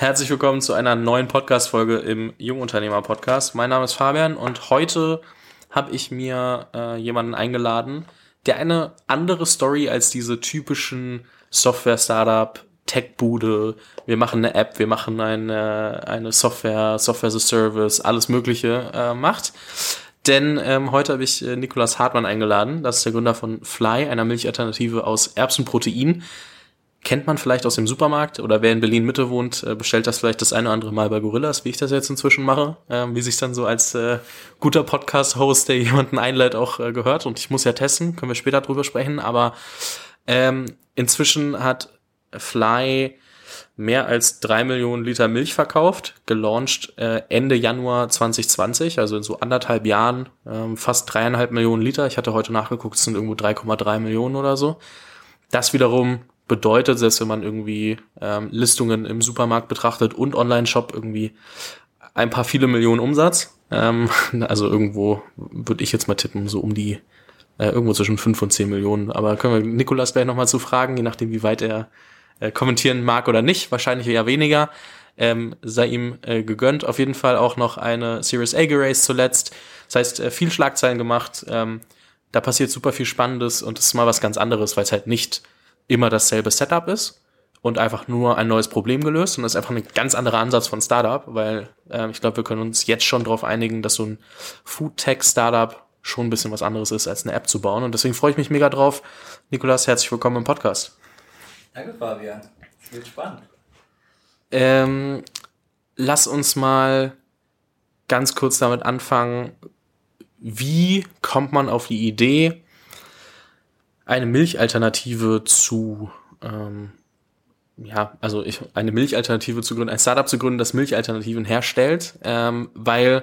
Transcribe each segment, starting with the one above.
Herzlich willkommen zu einer neuen Podcast-Folge im Jungunternehmer-Podcast. Mein Name ist Fabian und heute habe ich mir äh, jemanden eingeladen, der eine andere Story als diese typischen Software-Startup, Tech-Bude, wir machen eine App, wir machen eine, eine Software, Software as a Service, alles Mögliche äh, macht. Denn ähm, heute habe ich äh, Nikolas Hartmann eingeladen. Das ist der Gründer von Fly, einer Milchalternative aus Erbsenprotein kennt man vielleicht aus dem Supermarkt oder wer in Berlin Mitte wohnt, äh, bestellt das vielleicht das eine oder andere Mal bei Gorillas, wie ich das jetzt inzwischen mache, äh, wie sich dann so als äh, guter Podcast-Host, der jemanden einleitet, auch äh, gehört. Und ich muss ja testen, können wir später drüber sprechen. Aber ähm, inzwischen hat Fly mehr als drei Millionen Liter Milch verkauft, gelauncht äh, Ende Januar 2020, also in so anderthalb Jahren ähm, fast dreieinhalb Millionen Liter. Ich hatte heute nachgeguckt, es sind irgendwo 3,3 Millionen oder so. Das wiederum bedeutet, selbst wenn man irgendwie ähm, Listungen im Supermarkt betrachtet und Online-Shop irgendwie ein paar viele Millionen Umsatz. Ähm, also irgendwo würde ich jetzt mal tippen, so um die äh, irgendwo zwischen fünf und zehn Millionen. Aber können wir Nikolas gleich nochmal zu fragen, je nachdem, wie weit er äh, kommentieren mag oder nicht. Wahrscheinlich eher weniger. Ähm, sei ihm äh, gegönnt. Auf jeden Fall auch noch eine Series A geraced zuletzt. Das heißt, äh, viel Schlagzeilen gemacht. Ähm, da passiert super viel Spannendes und es ist mal was ganz anderes, weil es halt nicht immer dasselbe Setup ist und einfach nur ein neues Problem gelöst. Und das ist einfach ein ganz anderer Ansatz von Startup, weil äh, ich glaube, wir können uns jetzt schon darauf einigen, dass so ein Food-Tech-Startup schon ein bisschen was anderes ist, als eine App zu bauen. Und deswegen freue ich mich mega drauf. Nikolas, herzlich willkommen im Podcast. Danke, Fabian. Es wird spannend. Ähm, lass uns mal ganz kurz damit anfangen. Wie kommt man auf die Idee, eine Milchalternative zu, ähm, ja, also ich, eine Milchalternative zu gründen, ein Startup zu gründen, das Milchalternativen herstellt, ähm, weil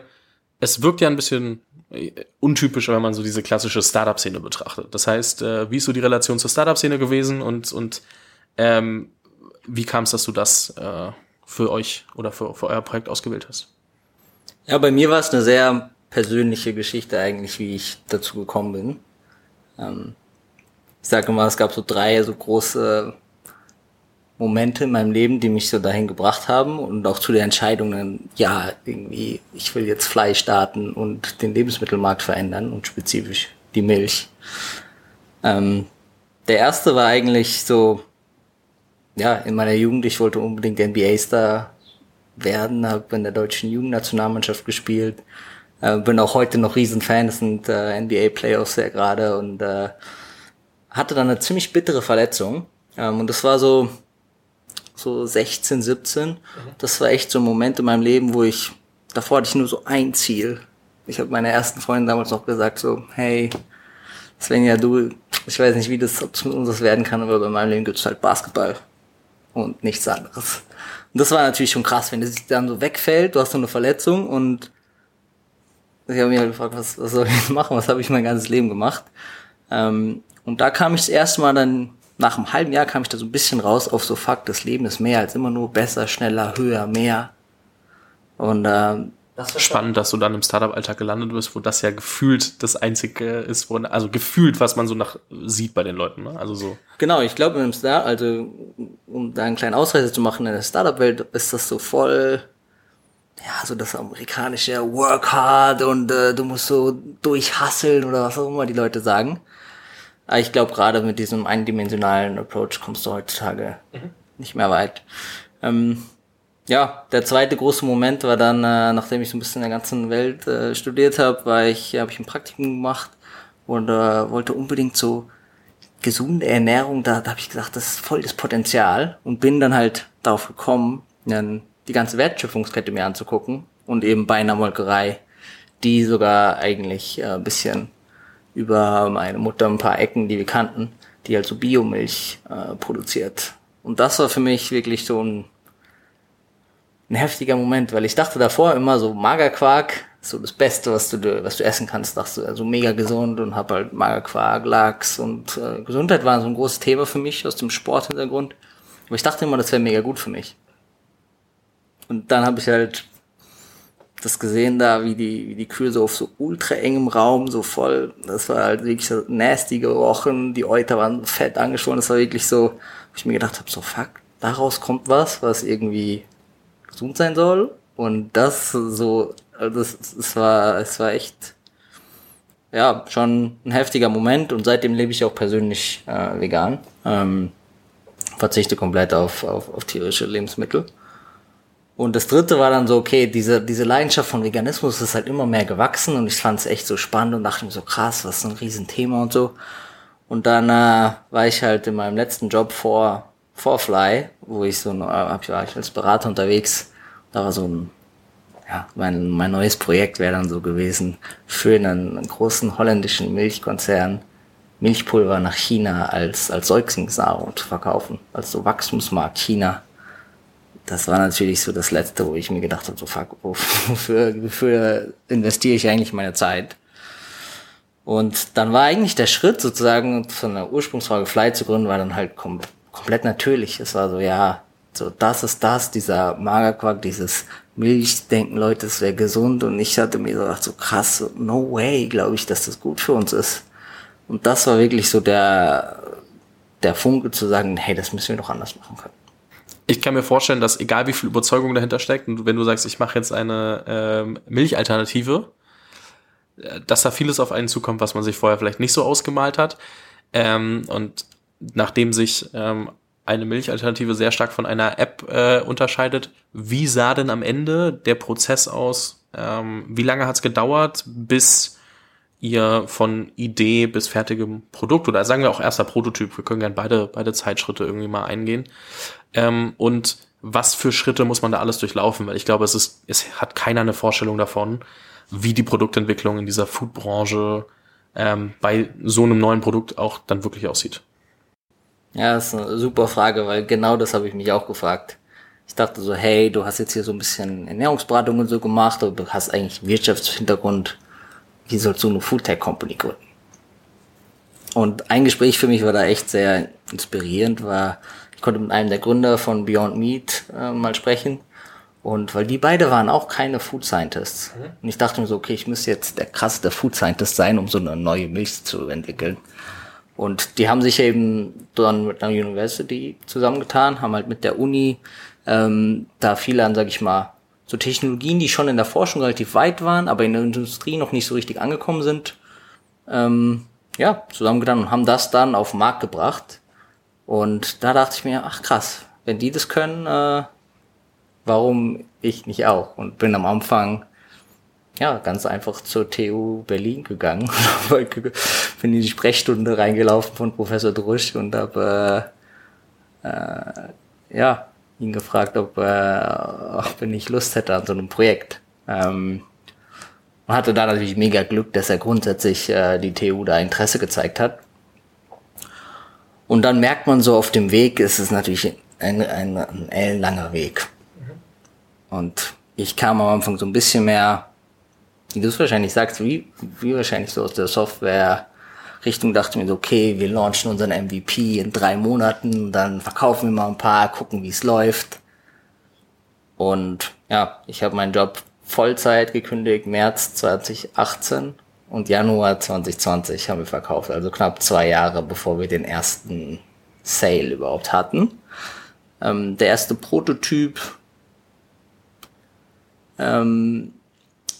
es wirkt ja ein bisschen äh, untypischer, wenn man so diese klassische Startup-Szene betrachtet. Das heißt, äh, wie ist so die Relation zur Startup-Szene gewesen und, und ähm, wie kam es, dass du das äh, für euch oder für, für euer Projekt ausgewählt hast? Ja, bei mir war es eine sehr persönliche Geschichte eigentlich, wie ich dazu gekommen bin. Ähm, ich sage immer, es gab so drei so große Momente in meinem Leben, die mich so dahin gebracht haben und auch zu der Entscheidung, dann, ja, irgendwie, ich will jetzt Fleisch starten und den Lebensmittelmarkt verändern und spezifisch die Milch. Ähm, der erste war eigentlich so, ja, in meiner Jugend, ich wollte unbedingt NBA-Star werden, habe in der deutschen Jugendnationalmannschaft gespielt, äh, bin auch heute noch Riesenfan, es sind äh, NBA-Playoffs ja gerade und äh, hatte dann eine ziemlich bittere Verletzung. Ähm, und das war so, so 16, 17. Mhm. Das war echt so ein Moment in meinem Leben, wo ich, davor hatte ich nur so ein Ziel. Ich habe meiner ersten Freundin damals noch gesagt, so, hey, Svenja, du, ich weiß nicht, wie das, ob es mit uns das werden kann, aber bei meinem Leben gibt's halt Basketball und nichts anderes. Und das war natürlich schon krass, wenn es dann so wegfällt, du hast so eine Verletzung und ich habe mich halt gefragt, was, was soll ich machen, was habe ich mein ganzes Leben gemacht. Ähm, und da kam ich das erste Mal dann, nach einem halben Jahr kam ich da so ein bisschen raus auf so Fakt, das Leben ist mehr als immer nur besser, schneller, höher, mehr. Und ähm, das ist spannend, dass du dann im Startup-Alltag gelandet bist, wo das ja gefühlt das einzige ist, wo, also gefühlt, was man so nach sieht bei den Leuten, ne? Also so. Genau, ich glaube im Start, also um da einen kleinen Ausreißer zu machen in der Startup-Welt, ist das so voll, ja, so das amerikanische Work hard und äh, du musst so durchhasseln oder was auch immer die Leute sagen. Aber ich glaube, gerade mit diesem eindimensionalen Approach kommst du heutzutage mhm. nicht mehr weit. Ähm, ja, der zweite große Moment war dann, äh, nachdem ich so ein bisschen in der ganzen Welt äh, studiert habe, war ich, habe ich ein Praktikum gemacht und äh, wollte unbedingt so gesunde Ernährung, da, da habe ich gesagt, das ist voll das Potenzial und bin dann halt darauf gekommen, dann die ganze Wertschöpfungskette mir anzugucken und eben bei einer Molkerei, die sogar eigentlich äh, ein bisschen über meine Mutter ein paar Ecken, die wir kannten, die halt so Biomilch äh, produziert. Und das war für mich wirklich so ein, ein heftiger Moment, weil ich dachte davor immer so Magerquark, so das Beste, was du, was du essen kannst, dachte also mega gesund und hab halt Magerquark, Lachs und äh, Gesundheit war so ein großes Thema für mich aus dem Sporthintergrund. Aber ich dachte immer, das wäre mega gut für mich. Und dann habe ich halt das gesehen da, wie die, wie die Kühe so auf so ultra engem Raum, so voll, das war halt wirklich so nasty gerochen, die Euter waren fett angeschwollen, das war wirklich so, wo ich mir gedacht habe, so fuck, daraus kommt was, was irgendwie gesund sein soll. Und das so, also das, es war, es war echt, ja, schon ein heftiger Moment und seitdem lebe ich auch persönlich äh, vegan. Ähm, verzichte komplett auf, auf, auf tierische Lebensmittel. Und das dritte war dann so, okay, diese, diese Leidenschaft von Veganismus ist halt immer mehr gewachsen und ich fand es echt so spannend und dachte mir so, krass, was ist ein Riesenthema und so. Und dann äh, war ich halt in meinem letzten Job vor, vor Fly, wo ich so, äh, war ich als Berater unterwegs. Da war so ein, ja, mein, mein neues Projekt wäre dann so gewesen, für einen, einen großen holländischen Milchkonzern Milchpulver nach China als, als Säuglingsnahrung zu verkaufen, als so Wachstumsmarkt China das war natürlich so das Letzte, wo ich mir gedacht habe, so fuck, wofür, wofür investiere ich eigentlich meine Zeit? Und dann war eigentlich der Schritt sozusagen von der Ursprungsfrage Fly zu gründen, war dann halt kom komplett natürlich. Es war so, ja, so das ist das, dieser Magerquark, dieses Milch, denken Leute, es wäre gesund. Und ich hatte mir so gedacht, so krass, no way, glaube ich, dass das gut für uns ist. Und das war wirklich so der, der Funke zu sagen, hey, das müssen wir doch anders machen können ich kann mir vorstellen, dass egal wie viel Überzeugung dahinter steckt, und wenn du sagst, ich mache jetzt eine ähm, Milchalternative, äh, dass da vieles auf einen zukommt, was man sich vorher vielleicht nicht so ausgemalt hat. Ähm, und nachdem sich ähm, eine Milchalternative sehr stark von einer App äh, unterscheidet, wie sah denn am Ende der Prozess aus? Ähm, wie lange hat es gedauert, bis ihr von Idee bis fertigem Produkt oder sagen wir auch erster Prototyp, wir können gerne beide, beide Zeitschritte irgendwie mal eingehen. Ähm, und was für Schritte muss man da alles durchlaufen? Weil ich glaube, es ist, es hat keiner eine Vorstellung davon, wie die Produktentwicklung in dieser Foodbranche ähm, bei so einem neuen Produkt auch dann wirklich aussieht. Ja, das ist eine super Frage, weil genau das habe ich mich auch gefragt. Ich dachte so, hey, du hast jetzt hier so ein bisschen Ernährungsberatung und so gemacht, aber du hast eigentlich Wirtschaftshintergrund wie sollst du eine Foodtech Company gründen? Und ein Gespräch für mich war da echt sehr inspirierend, war, ich konnte mit einem der Gründer von Beyond Meat äh, mal sprechen. Und weil die beide waren auch keine Food Scientists. Mhm. Und ich dachte mir so, okay, ich muss jetzt der krasseste Food Scientist sein, um so eine neue Milch zu entwickeln. Und die haben sich eben dann mit einer University zusammengetan, haben halt mit der Uni ähm, da viele an, sag ich mal, so Technologien, die schon in der Forschung relativ weit waren, aber in der Industrie noch nicht so richtig angekommen sind, ähm, ja, zusammengetan und haben das dann auf den Markt gebracht. Und da dachte ich mir, ach krass, wenn die das können, äh, warum ich nicht auch? Und bin am Anfang ja ganz einfach zur TU Berlin gegangen, bin in die Sprechstunde reingelaufen von Professor Drusch und habe äh, äh, ja ihn gefragt, ob, äh, ob er nicht Lust hätte an so einem Projekt. Ähm, und hatte da natürlich mega Glück, dass er grundsätzlich äh, die TU da Interesse gezeigt hat. Und dann merkt man so auf dem Weg, ist es natürlich ein, ein, ein ellenlanger Weg. Mhm. Und ich kam am Anfang so ein bisschen mehr, wie du es wahrscheinlich sagst, wie, wie wahrscheinlich so aus der Software Richtung dachte mir so, okay, wir launchen unseren MVP in drei Monaten, dann verkaufen wir mal ein paar, gucken, wie es läuft. Und ja, ich habe meinen Job Vollzeit gekündigt, März 2018 und Januar 2020 haben wir verkauft, also knapp zwei Jahre, bevor wir den ersten Sale überhaupt hatten. Ähm, der erste Prototyp ähm,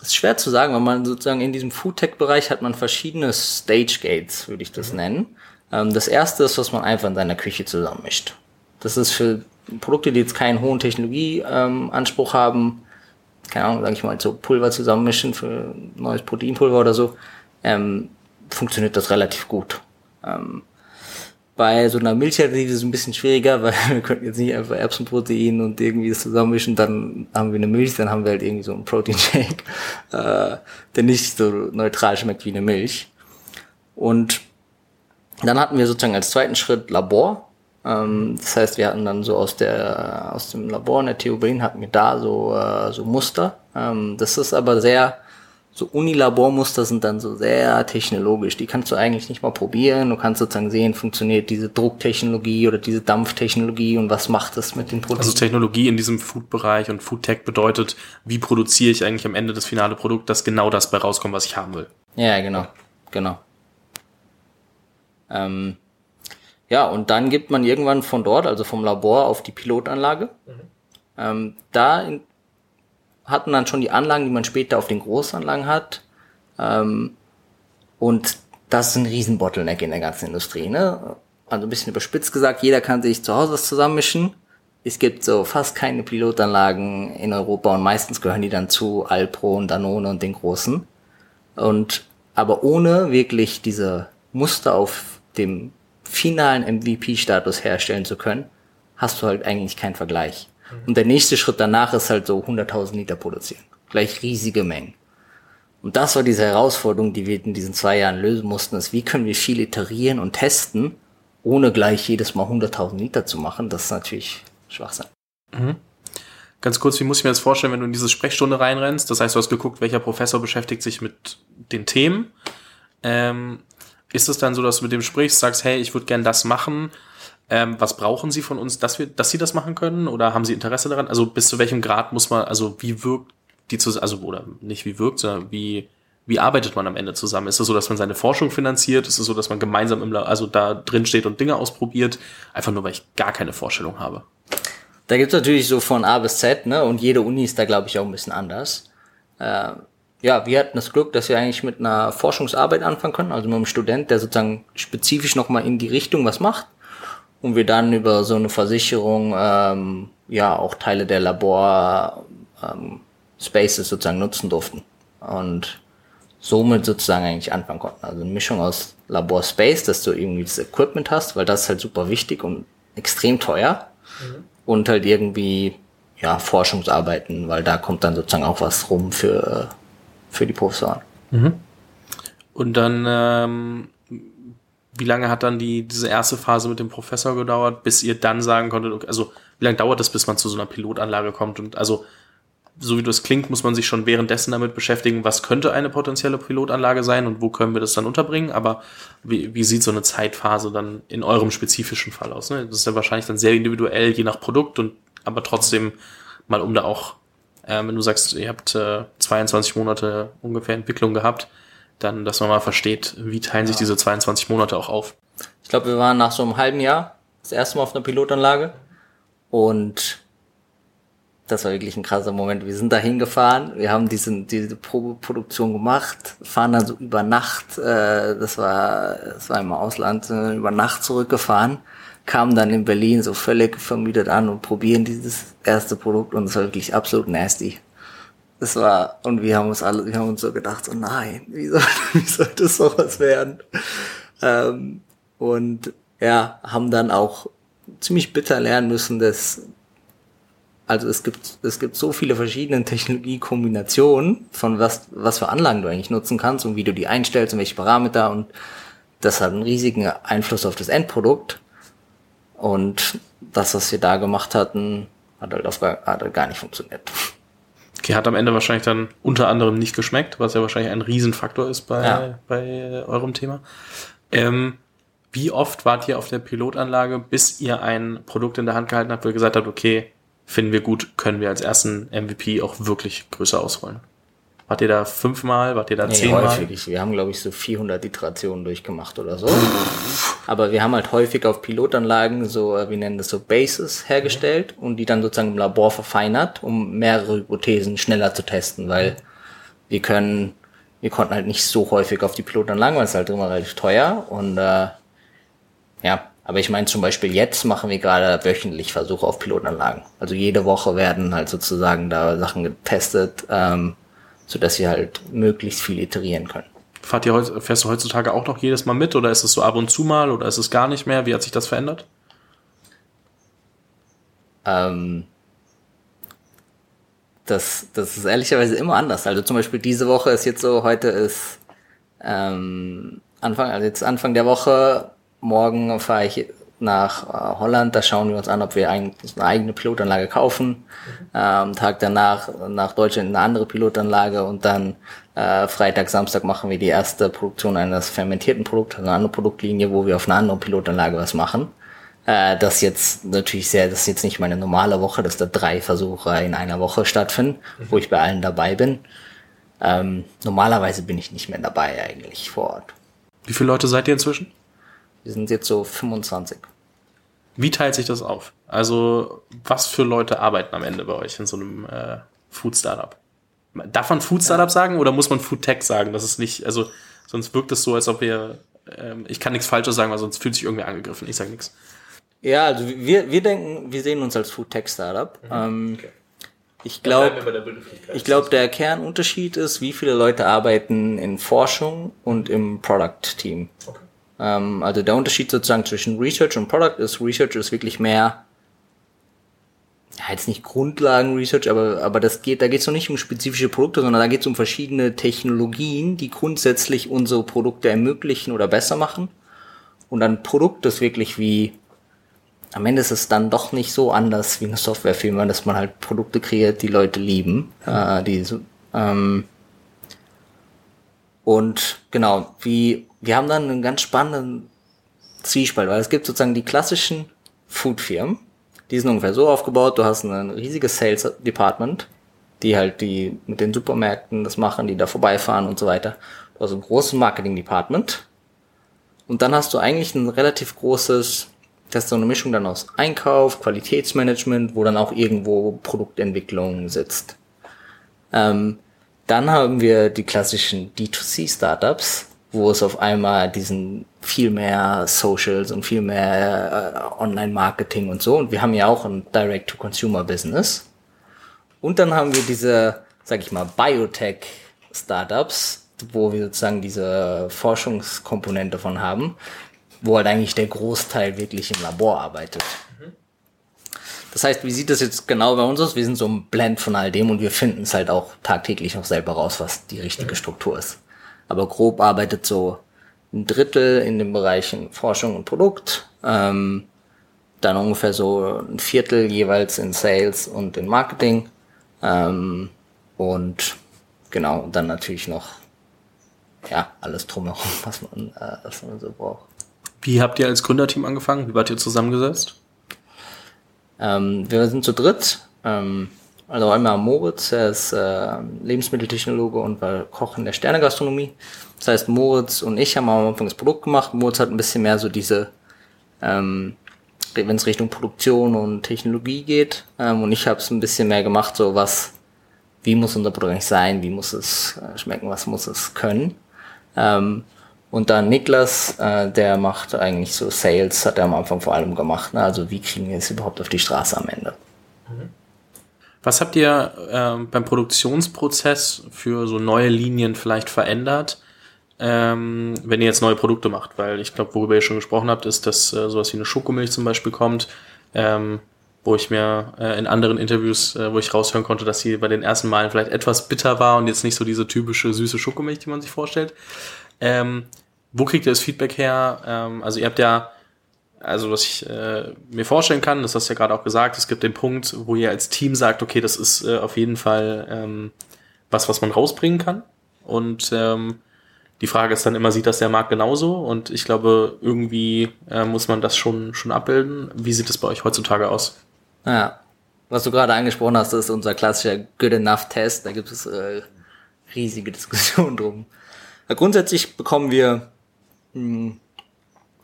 ist schwer zu sagen, weil man sozusagen in diesem Foodtech-Bereich hat man verschiedene Stage-Gates, würde ich das mhm. nennen. Ähm, das erste ist, was man einfach in seiner Küche zusammenmischt. Das ist für Produkte, die jetzt keinen hohen Technologieanspruch haben, keine Ahnung, sage ich mal, so Pulver zusammenmischen für neues Proteinpulver oder so, ähm, funktioniert das relativ gut. Ähm, bei so einer Milchalternative ist es ein bisschen schwieriger, weil wir könnten jetzt nicht einfach Erbsenprotein und irgendwie das zusammenmischen, dann haben wir eine Milch, dann haben wir halt irgendwie so einen Protein-Shake, äh, der nicht so neutral schmeckt wie eine Milch. Und dann hatten wir sozusagen als zweiten Schritt Labor. Ähm, das heißt, wir hatten dann so aus der aus dem Labor in der TU Berlin hatten wir da so äh, so Muster. Ähm, das ist aber sehr so Unilabormuster sind dann so sehr technologisch. Die kannst du eigentlich nicht mal probieren. Du kannst sozusagen sehen, funktioniert diese Drucktechnologie oder diese Dampftechnologie und was macht das mit den Produkten. Also Technologie in diesem Food-Bereich und Foodtech bedeutet, wie produziere ich eigentlich am Ende das finale Produkt, dass genau das bei rauskommt, was ich haben will. Ja, genau. Genau. Ähm, ja, und dann gibt man irgendwann von dort, also vom Labor, auf die Pilotanlage. Mhm. Ähm, da in, hatten dann schon die Anlagen, die man später auf den Großanlagen hat. Ähm, und das ist ein riesen Bottleneck in der ganzen Industrie. Ne? Also ein bisschen überspitzt gesagt, jeder kann sich zu Hause was zusammenmischen. Es gibt so fast keine Pilotanlagen in Europa und meistens gehören die dann zu Alpro und Danone und den großen. Und aber ohne wirklich diese Muster auf dem finalen MVP-Status herstellen zu können, hast du halt eigentlich keinen Vergleich. Und der nächste Schritt danach ist halt so 100.000 Liter produzieren. Gleich riesige Mengen. Und das war diese Herausforderung, die wir in diesen zwei Jahren lösen mussten, ist, wie können wir viel iterieren und testen, ohne gleich jedes Mal 100.000 Liter zu machen. Das ist natürlich Schwachsinn. Mhm. Ganz kurz, wie muss ich mir das vorstellen, wenn du in diese Sprechstunde reinrennst? Das heißt, du hast geguckt, welcher Professor beschäftigt sich mit den Themen. Ähm, ist es dann so, dass du mit dem sprichst, sagst, hey, ich würde gern das machen. Ähm, was brauchen Sie von uns, dass wir, dass Sie das machen können? Oder haben Sie Interesse daran? Also bis zu welchem Grad muss man, also wie wirkt die zusammen, also oder nicht wie wirkt, sondern wie wie arbeitet man am Ende zusammen? Ist es so, dass man seine Forschung finanziert? Ist es so, dass man gemeinsam im, also da drin steht und Dinge ausprobiert? Einfach nur, weil ich gar keine Vorstellung habe. Da gibt's natürlich so von A bis Z, ne? Und jede Uni ist da, glaube ich, auch ein bisschen anders. Äh, ja, wir hatten das Glück, dass wir eigentlich mit einer Forschungsarbeit anfangen können, also mit einem Student, der sozusagen spezifisch nochmal in die Richtung was macht. Und wir dann über so eine Versicherung ähm, ja auch Teile der Labor ähm, Spaces sozusagen nutzen durften. Und somit sozusagen eigentlich anfangen konnten. Also eine Mischung aus Labor Space, dass du irgendwie das Equipment hast, weil das ist halt super wichtig und extrem teuer. Mhm. Und halt irgendwie, ja, Forschungsarbeiten, weil da kommt dann sozusagen auch was rum für, für die Professoren. Mhm. Und dann, ähm, wie lange hat dann die, diese erste Phase mit dem Professor gedauert, bis ihr dann sagen konntet, okay, also wie lange dauert das, bis man zu so einer Pilotanlage kommt? Und also so wie das klingt, muss man sich schon währenddessen damit beschäftigen, was könnte eine potenzielle Pilotanlage sein und wo können wir das dann unterbringen. Aber wie, wie sieht so eine Zeitphase dann in eurem spezifischen Fall aus? Ne? Das ist ja wahrscheinlich dann sehr individuell, je nach Produkt und aber trotzdem mal um da auch, äh, wenn du sagst, ihr habt äh, 22 Monate ungefähr Entwicklung gehabt, dann, dass man mal versteht, wie teilen ja. sich diese 22 Monate auch auf. Ich glaube, wir waren nach so einem halben Jahr das erste Mal auf einer Pilotanlage und das war wirklich ein krasser Moment. Wir sind da hingefahren, wir haben diesen, diese Probeproduktion gemacht, fahren dann so über Nacht, äh, das war, das war im Ausland, über Nacht zurückgefahren, kamen dann in Berlin so völlig vermüdet an und probieren dieses erste Produkt und es war wirklich absolut nasty. Das war, und wir haben uns alle, wir haben uns so gedacht, so nein, wie soll, wie soll das sowas werden? Ähm, und ja, haben dann auch ziemlich bitter lernen müssen, dass also es gibt, es gibt so viele verschiedene Technologiekombinationen von was, was für Anlagen du eigentlich nutzen kannst und wie du die einstellst und welche Parameter und das hat einen riesigen Einfluss auf das Endprodukt. Und das, was wir da gemacht hatten, hat halt, auf, hat halt gar nicht funktioniert. Okay, hat am Ende wahrscheinlich dann unter anderem nicht geschmeckt, was ja wahrscheinlich ein Riesenfaktor ist bei, ja. bei eurem Thema. Ähm, wie oft wart ihr auf der Pilotanlage, bis ihr ein Produkt in der Hand gehalten habt, wo ihr gesagt habt, okay, finden wir gut, können wir als ersten MVP auch wirklich größer ausrollen. Wart ihr da fünfmal? Wart ihr da nee, zehnmal? Häufig. Wir haben, glaube ich, so 400 Iterationen durchgemacht oder so. Aber wir haben halt häufig auf Pilotanlagen so, äh, wir nennen das so Bases hergestellt und die dann sozusagen im Labor verfeinert, um mehrere Hypothesen schneller zu testen, weil wir können, wir konnten halt nicht so häufig auf die Pilotanlagen, weil es halt immer relativ teuer und äh, ja, aber ich meine zum Beispiel jetzt machen wir gerade wöchentlich Versuche auf Pilotanlagen. Also jede Woche werden halt sozusagen da Sachen getestet, ähm, so dass wir halt möglichst viel iterieren können. Fahrt ihr, fährst du heutzutage auch noch jedes Mal mit oder ist es so ab und zu mal oder ist es gar nicht mehr? Wie hat sich das verändert? Ähm, das, das ist ehrlicherweise immer anders. Also zum Beispiel diese Woche ist jetzt so, heute ist ähm, Anfang, also jetzt Anfang der Woche morgen fahre ich nach äh, Holland, da schauen wir uns an, ob wir ein, eine eigene Pilotanlage kaufen. Mhm. Ähm, Tag danach nach Deutschland eine andere Pilotanlage und dann äh, Freitag, Samstag machen wir die erste Produktion eines fermentierten Produkts, also eine andere Produktlinie, wo wir auf einer anderen Pilotanlage was machen. Äh, das jetzt natürlich sehr, das ist jetzt nicht meine normale Woche, dass da drei Versuche in einer Woche stattfinden, mhm. wo ich bei allen dabei bin. Ähm, normalerweise bin ich nicht mehr dabei eigentlich vor Ort. Wie viele Leute seid ihr inzwischen? Wir sind jetzt so 25. Wie teilt sich das auf? Also, was für Leute arbeiten am Ende bei euch in so einem äh, Food-Startup? Darf man Food-Startup ja. sagen oder muss man Food-Tech sagen? Das ist nicht, also, sonst wirkt es so, als ob wir, ähm, ich kann nichts Falsches sagen, weil sonst fühlt sich irgendwer angegriffen. Ich sage nichts. Ja, also wir, wir denken, wir sehen uns als Food-Tech-Startup. Mhm. Ähm, okay. Ich glaube, ich glaube, der Kernunterschied ist, wie viele Leute arbeiten in Forschung und im Product-Team. Okay. Ähm, also der Unterschied sozusagen zwischen Research und Product ist, Research ist wirklich mehr ja, jetzt nicht Grundlagen-Research, aber, aber das geht, da geht es noch nicht um spezifische Produkte, sondern da geht es um verschiedene Technologien, die grundsätzlich unsere Produkte ermöglichen oder besser machen. Und ein Produkt, das wirklich wie, am Ende ist es dann doch nicht so anders wie eine Softwarefirma, dass man halt Produkte kreiert, die Leute lieben. Äh, die, ähm, und genau, wie, wir haben dann einen ganz spannenden Zwiespalt, weil es gibt sozusagen die klassischen Food-Firmen, die sind ungefähr so aufgebaut, du hast ein riesiges Sales Department, die halt die mit den Supermärkten das machen, die da vorbeifahren und so weiter. Du hast ein großes Marketing Department. Und dann hast du eigentlich ein relativ großes, das ist so eine Mischung dann aus Einkauf, Qualitätsmanagement, wo dann auch irgendwo Produktentwicklung sitzt. Ähm, dann haben wir die klassischen D2C-Startups, wo es auf einmal diesen viel mehr Socials und viel mehr äh, Online-Marketing und so. Und wir haben ja auch ein Direct-to-Consumer-Business. Und dann haben wir diese, sag ich mal, Biotech-Startups, wo wir sozusagen diese Forschungskomponente von haben, wo halt eigentlich der Großteil wirklich im Labor arbeitet. Das heißt, wie sieht das jetzt genau bei uns aus? Wir sind so ein Blend von all dem und wir finden es halt auch tagtäglich noch selber raus, was die richtige Struktur ist aber grob arbeitet so ein Drittel in den Bereichen Forschung und Produkt, ähm, dann ungefähr so ein Viertel jeweils in Sales und in Marketing ähm, und genau, dann natürlich noch ja, alles drumherum, was man, äh, was man so braucht. Wie habt ihr als Gründerteam angefangen? Wie wart ihr zusammengesetzt? Ähm, wir sind zu dritt. Ähm, also einmal Moritz, er ist äh, Lebensmitteltechnologe und war Koch in der Sternegastronomie. Das heißt, Moritz und ich haben am Anfang das Produkt gemacht. Moritz hat ein bisschen mehr so diese, ähm, wenn es Richtung Produktion und Technologie geht. Ähm, und ich habe es ein bisschen mehr gemacht, so was, wie muss unser Produkt eigentlich sein, wie muss es äh, schmecken, was muss es können. Ähm, und dann Niklas, äh, der macht eigentlich so Sales, hat er am Anfang vor allem gemacht. Ne? Also wie kriegen wir es überhaupt auf die Straße am Ende? Mhm. Was habt ihr ähm, beim Produktionsprozess für so neue Linien vielleicht verändert, ähm, wenn ihr jetzt neue Produkte macht? Weil ich glaube, worüber ihr schon gesprochen habt, ist, dass äh, sowas wie eine Schokomilch zum Beispiel kommt, ähm, wo ich mir äh, in anderen Interviews, äh, wo ich raushören konnte, dass sie bei den ersten Malen vielleicht etwas bitter war und jetzt nicht so diese typische süße Schokomilch, die man sich vorstellt. Ähm, wo kriegt ihr das Feedback her? Ähm, also ihr habt ja also was ich äh, mir vorstellen kann, das hast du ja gerade auch gesagt, es gibt den Punkt, wo ihr als Team sagt, okay, das ist äh, auf jeden Fall ähm, was, was man rausbringen kann. Und ähm, die Frage ist dann immer, sieht das der Markt genauso? Und ich glaube, irgendwie äh, muss man das schon, schon abbilden. Wie sieht es bei euch heutzutage aus? Ja, was du gerade angesprochen hast, ist unser klassischer Good Enough Test. Da gibt es äh, riesige Diskussionen drum. Grundsätzlich bekommen wir mh, hm,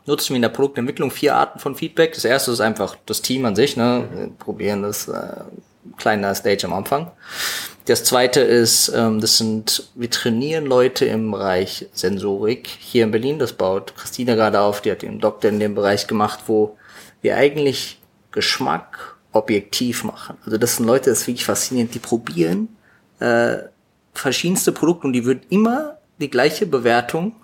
nutzen wir in der Produktentwicklung vier Arten von Feedback. Das erste ist einfach das Team an sich, ne? Wir probieren das äh, kleiner Stage am Anfang. Das zweite ist, ähm, das sind, wir trainieren Leute im Bereich Sensorik hier in Berlin. Das baut Christina gerade auf, die hat den Doktor in dem Bereich gemacht, wo wir eigentlich Geschmack objektiv machen. Also das sind Leute, das ist wirklich faszinierend, die probieren äh, verschiedenste Produkte und die würden immer die gleiche Bewertung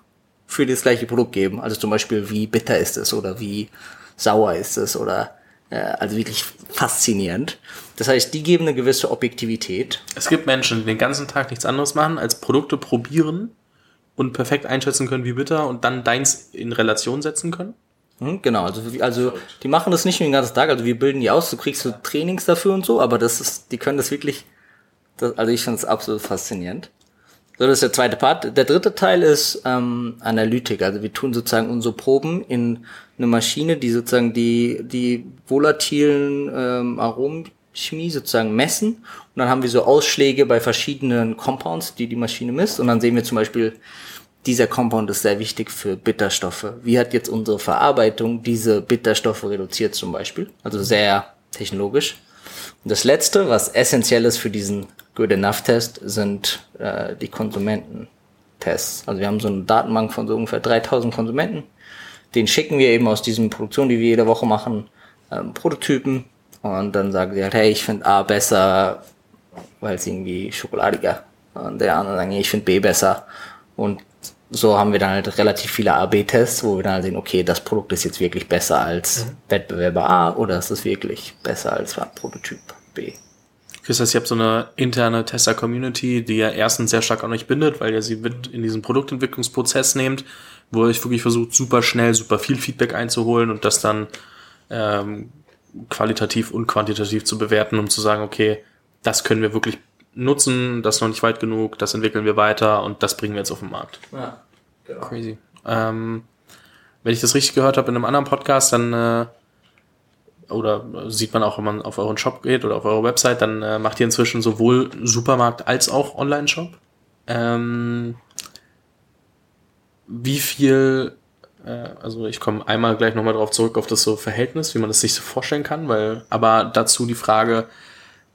für das gleiche Produkt geben. Also zum Beispiel, wie bitter ist es oder wie sauer ist es oder äh, also wirklich faszinierend. Das heißt, die geben eine gewisse Objektivität. Es gibt Menschen, die den ganzen Tag nichts anderes machen, als Produkte probieren und perfekt einschätzen können, wie bitter und dann deins in Relation setzen können. Hm, genau, also, also die machen das nicht nur den ganzen Tag, also wir bilden die aus, du kriegst so Trainings dafür und so, aber das ist, die können das wirklich, das, also ich finde es absolut faszinierend. So, das ist der zweite Part. Der dritte Teil ist ähm, Analytik. Also wir tun sozusagen unsere Proben in eine Maschine, die sozusagen die, die volatilen ähm, Aromenchemie sozusagen messen. Und dann haben wir so Ausschläge bei verschiedenen Compounds, die die Maschine misst. Und dann sehen wir zum Beispiel, dieser Compound ist sehr wichtig für Bitterstoffe. Wie hat jetzt unsere Verarbeitung diese Bitterstoffe reduziert zum Beispiel? Also sehr technologisch. Und das letzte, was essentiell ist für diesen Good Enough Test, sind äh, die Konsumententests. Also wir haben so eine Datenbank von so ungefähr 3000 Konsumenten. Den schicken wir eben aus diesen Produktionen, die wir jede Woche machen, ähm, Prototypen. Und dann sagen sie halt, hey, ich finde A besser, weil es irgendwie schokoladiger. Und der andere sagen, ich finde B besser. Und so haben wir dann halt relativ viele A-B-Tests, wo wir dann halt sehen, okay, das Produkt ist jetzt wirklich besser als mhm. Wettbewerber A oder ist es wirklich besser als Prototyp B. Das heißt, ihr habt so eine interne Tester-Community, die ja erstens sehr stark an euch bindet, weil ihr sie mit in diesen Produktentwicklungsprozess nehmt, wo ihr euch wirklich versucht, super schnell, super viel Feedback einzuholen und das dann ähm, qualitativ und quantitativ zu bewerten, um zu sagen, okay, das können wir wirklich nutzen, das ist noch nicht weit genug, das entwickeln wir weiter und das bringen wir jetzt auf den Markt. Ja, genau. Crazy. Ähm, wenn ich das richtig gehört habe in einem anderen Podcast, dann äh, oder sieht man auch, wenn man auf euren Shop geht oder auf eure Website, dann äh, macht ihr inzwischen sowohl Supermarkt als auch Online-Shop. Ähm, wie viel, äh, also ich komme einmal gleich nochmal drauf zurück auf das so Verhältnis, wie man das sich so vorstellen kann, weil, aber dazu die Frage,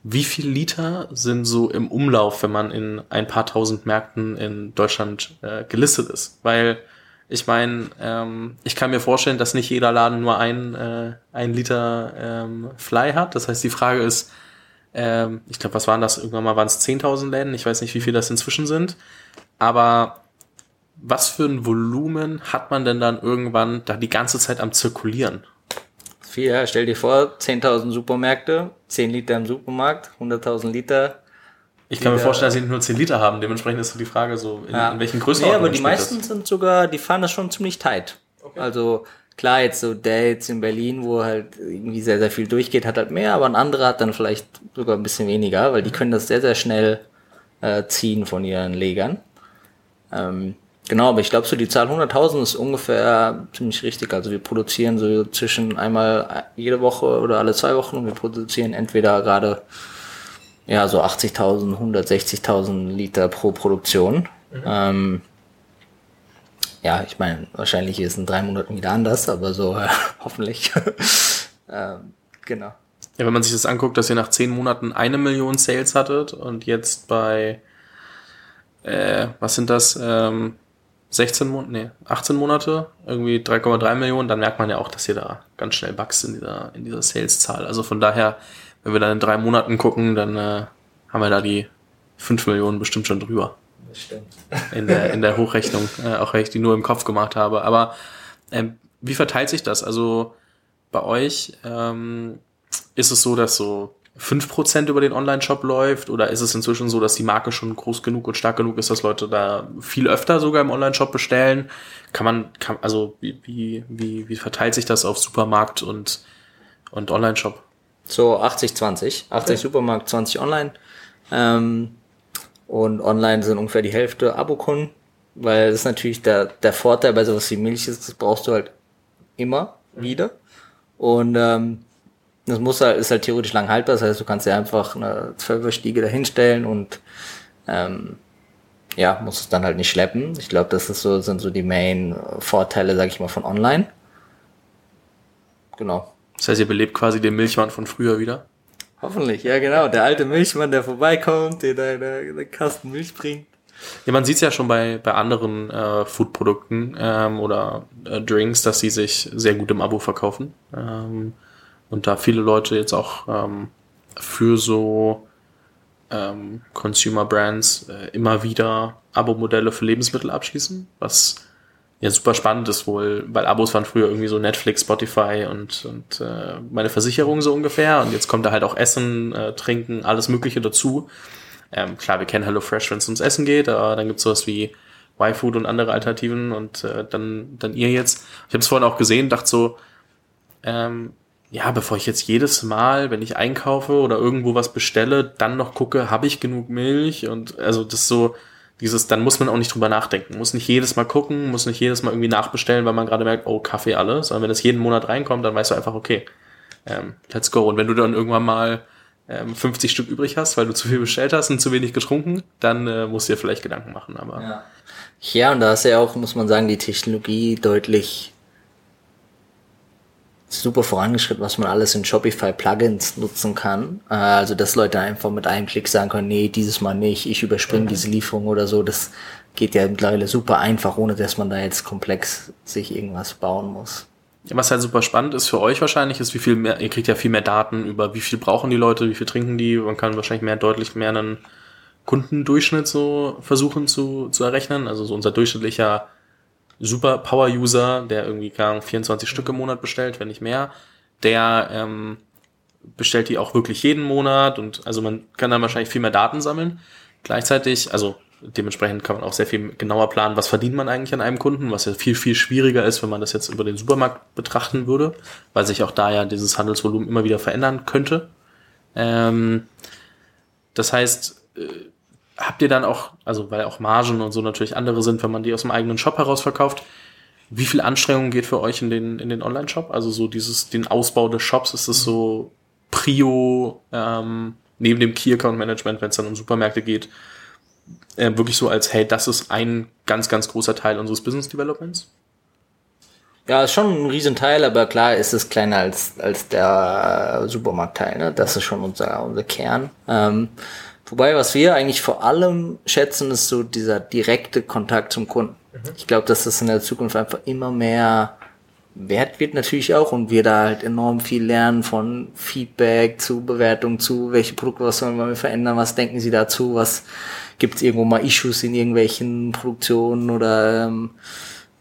wie viel Liter sind so im Umlauf, wenn man in ein paar tausend Märkten in Deutschland äh, gelistet ist? Weil ich meine, ähm, ich kann mir vorstellen, dass nicht jeder Laden nur ein, äh, ein Liter ähm, Fly hat. Das heißt, die Frage ist, ähm, ich glaube, was waren das? Irgendwann mal waren es 10.000 Läden. Ich weiß nicht, wie viel das inzwischen sind. Aber was für ein Volumen hat man denn dann irgendwann da die ganze Zeit am Zirkulieren? Viel, ja, stell dir vor, 10.000 Supermärkte, 10 Liter im Supermarkt, 100.000 Liter. Ich kann mir vorstellen, dass sie nur 10 Liter haben. Dementsprechend ist so die Frage so, in, ja. in welchen Größen. Ja, aber die meisten das? sind sogar, die fahren das schon ziemlich tight. Okay. Also klar, jetzt so der jetzt in Berlin, wo halt irgendwie sehr, sehr viel durchgeht, hat halt mehr, aber ein anderer hat dann vielleicht sogar ein bisschen weniger, weil die können das sehr, sehr schnell äh, ziehen von ihren Legern. Ähm, Genau, aber ich glaube, so die Zahl 100.000 ist ungefähr ziemlich richtig. Also wir produzieren so zwischen einmal jede Woche oder alle zwei Wochen und wir produzieren entweder gerade ja so 80.000, 160.000 Liter pro Produktion. Mhm. Ähm, ja, ich meine, wahrscheinlich ist es in drei Monaten wieder anders, aber so äh, hoffentlich. ähm, genau. Ja, wenn man sich das anguckt, dass ihr nach zehn Monaten eine Million Sales hattet und jetzt bei äh, was sind das? Ähm, 16 Monate, nee, 18 Monate, irgendwie 3,3 Millionen, dann merkt man ja auch, dass ihr da ganz schnell wächst in dieser, in dieser Sales-Zahl. Also von daher, wenn wir dann in drei Monaten gucken, dann äh, haben wir da die 5 Millionen bestimmt schon drüber. Das stimmt. In der, in der Hochrechnung, äh, auch wenn ich die nur im Kopf gemacht habe. Aber ähm, wie verteilt sich das? Also bei euch ähm, ist es so, dass so 5% über den Online-Shop läuft? Oder ist es inzwischen so, dass die Marke schon groß genug und stark genug ist, dass Leute da viel öfter sogar im Online-Shop bestellen? Kann man, kann, also wie, wie, wie, wie verteilt sich das auf Supermarkt und, und Online-Shop? So 80-20. 80 okay. Supermarkt, 20 Online. Ähm, und online sind ungefähr die Hälfte Abokunden, weil das ist natürlich der, der Vorteil bei sowas wie Milch ist, das brauchst du halt immer wieder. Und ähm, das muss halt, ist halt theoretisch lang haltbar, das heißt, du kannst ja einfach eine Zwölferstiege dahinstellen und ähm, ja, musst es dann halt nicht schleppen. Ich glaube, das ist so, sind so die Main-Vorteile, sag ich mal, von online. Genau. Das heißt, ihr belebt quasi den Milchmann von früher wieder? Hoffentlich, ja genau. Der alte Milchmann, der vorbeikommt, der deinen Kasten Milch bringt. Ja, man sieht es ja schon bei, bei anderen äh, Foodprodukten ähm, oder äh, Drinks, dass sie sich sehr gut im Abo verkaufen. Ähm, und da viele Leute jetzt auch ähm, für so ähm, Consumer Brands äh, immer wieder Abo-Modelle für Lebensmittel abschließen, was ja super spannend ist wohl, weil Abos waren früher irgendwie so Netflix, Spotify und, und äh, meine Versicherung so ungefähr und jetzt kommt da halt auch Essen, äh, Trinken, alles Mögliche dazu. Ähm, klar, wir kennen HelloFresh, wenn es ums Essen geht, aber dann gibt's sowas wie Y-Food und andere Alternativen und äh, dann, dann ihr jetzt. Ich habe es vorhin auch gesehen, dachte so, ähm, ja, bevor ich jetzt jedes Mal, wenn ich einkaufe oder irgendwo was bestelle, dann noch gucke, habe ich genug Milch und also das so dieses, dann muss man auch nicht drüber nachdenken, muss nicht jedes Mal gucken, muss nicht jedes Mal irgendwie nachbestellen, weil man gerade merkt, oh Kaffee alle, sondern wenn es jeden Monat reinkommt, dann weißt du einfach, okay, ähm, let's go. Und wenn du dann irgendwann mal ähm, 50 Stück übrig hast, weil du zu viel bestellt hast und zu wenig getrunken, dann äh, musst du dir vielleicht Gedanken machen. Aber Ja. ja, und da ist ja auch, muss man sagen, die Technologie deutlich super vorangeschritten, was man alles in Shopify Plugins nutzen kann. Äh, Also, dass Leute einfach mit einem Klick sagen können, nee, dieses Mal nicht, ich überspringe diese Lieferung oder so. Das geht ja mittlerweile super einfach, ohne dass man da jetzt komplex sich irgendwas bauen muss. was halt super spannend ist für euch wahrscheinlich, ist, wie viel mehr, ihr kriegt ja viel mehr Daten über, wie viel brauchen die Leute, wie viel trinken die. Man kann wahrscheinlich mehr, deutlich mehr einen Kundendurchschnitt so versuchen zu, zu errechnen. Also so unser durchschnittlicher super Power-User, der irgendwie Ahnung, 24 Stück im Monat bestellt, wenn nicht mehr, der ähm, bestellt die auch wirklich jeden Monat und also man kann dann wahrscheinlich viel mehr Daten sammeln. Gleichzeitig, also dementsprechend kann man auch sehr viel genauer planen, was verdient man eigentlich an einem Kunden, was ja viel, viel schwieriger ist, wenn man das jetzt über den Supermarkt betrachten würde, weil sich auch da ja dieses Handelsvolumen immer wieder verändern könnte. Ähm, das heißt, äh, habt ihr dann auch, also weil auch Margen und so natürlich andere sind, wenn man die aus dem eigenen Shop heraus verkauft, wie viel Anstrengung geht für euch in den, in den Online-Shop? Also so dieses, den Ausbau des Shops, ist das so Prio ähm, neben dem Key Account Management, wenn es dann um Supermärkte geht, äh, wirklich so als, hey, das ist ein ganz, ganz großer Teil unseres Business Developments? Ja, ist schon ein Riesenteil, aber klar ist es kleiner als, als der äh, Supermarktteil. Ne? Das ist schon unser, unser Kern. Ähm, wobei, was wir eigentlich vor allem schätzen, ist so dieser direkte Kontakt zum Kunden. Ich glaube, dass das in der Zukunft einfach immer mehr wert wird natürlich auch und wir da halt enorm viel lernen von Feedback zu Bewertung zu, welche Produkte, was sollen wir verändern, was denken Sie dazu, was gibt es irgendwo mal Issues in irgendwelchen Produktionen oder ähm,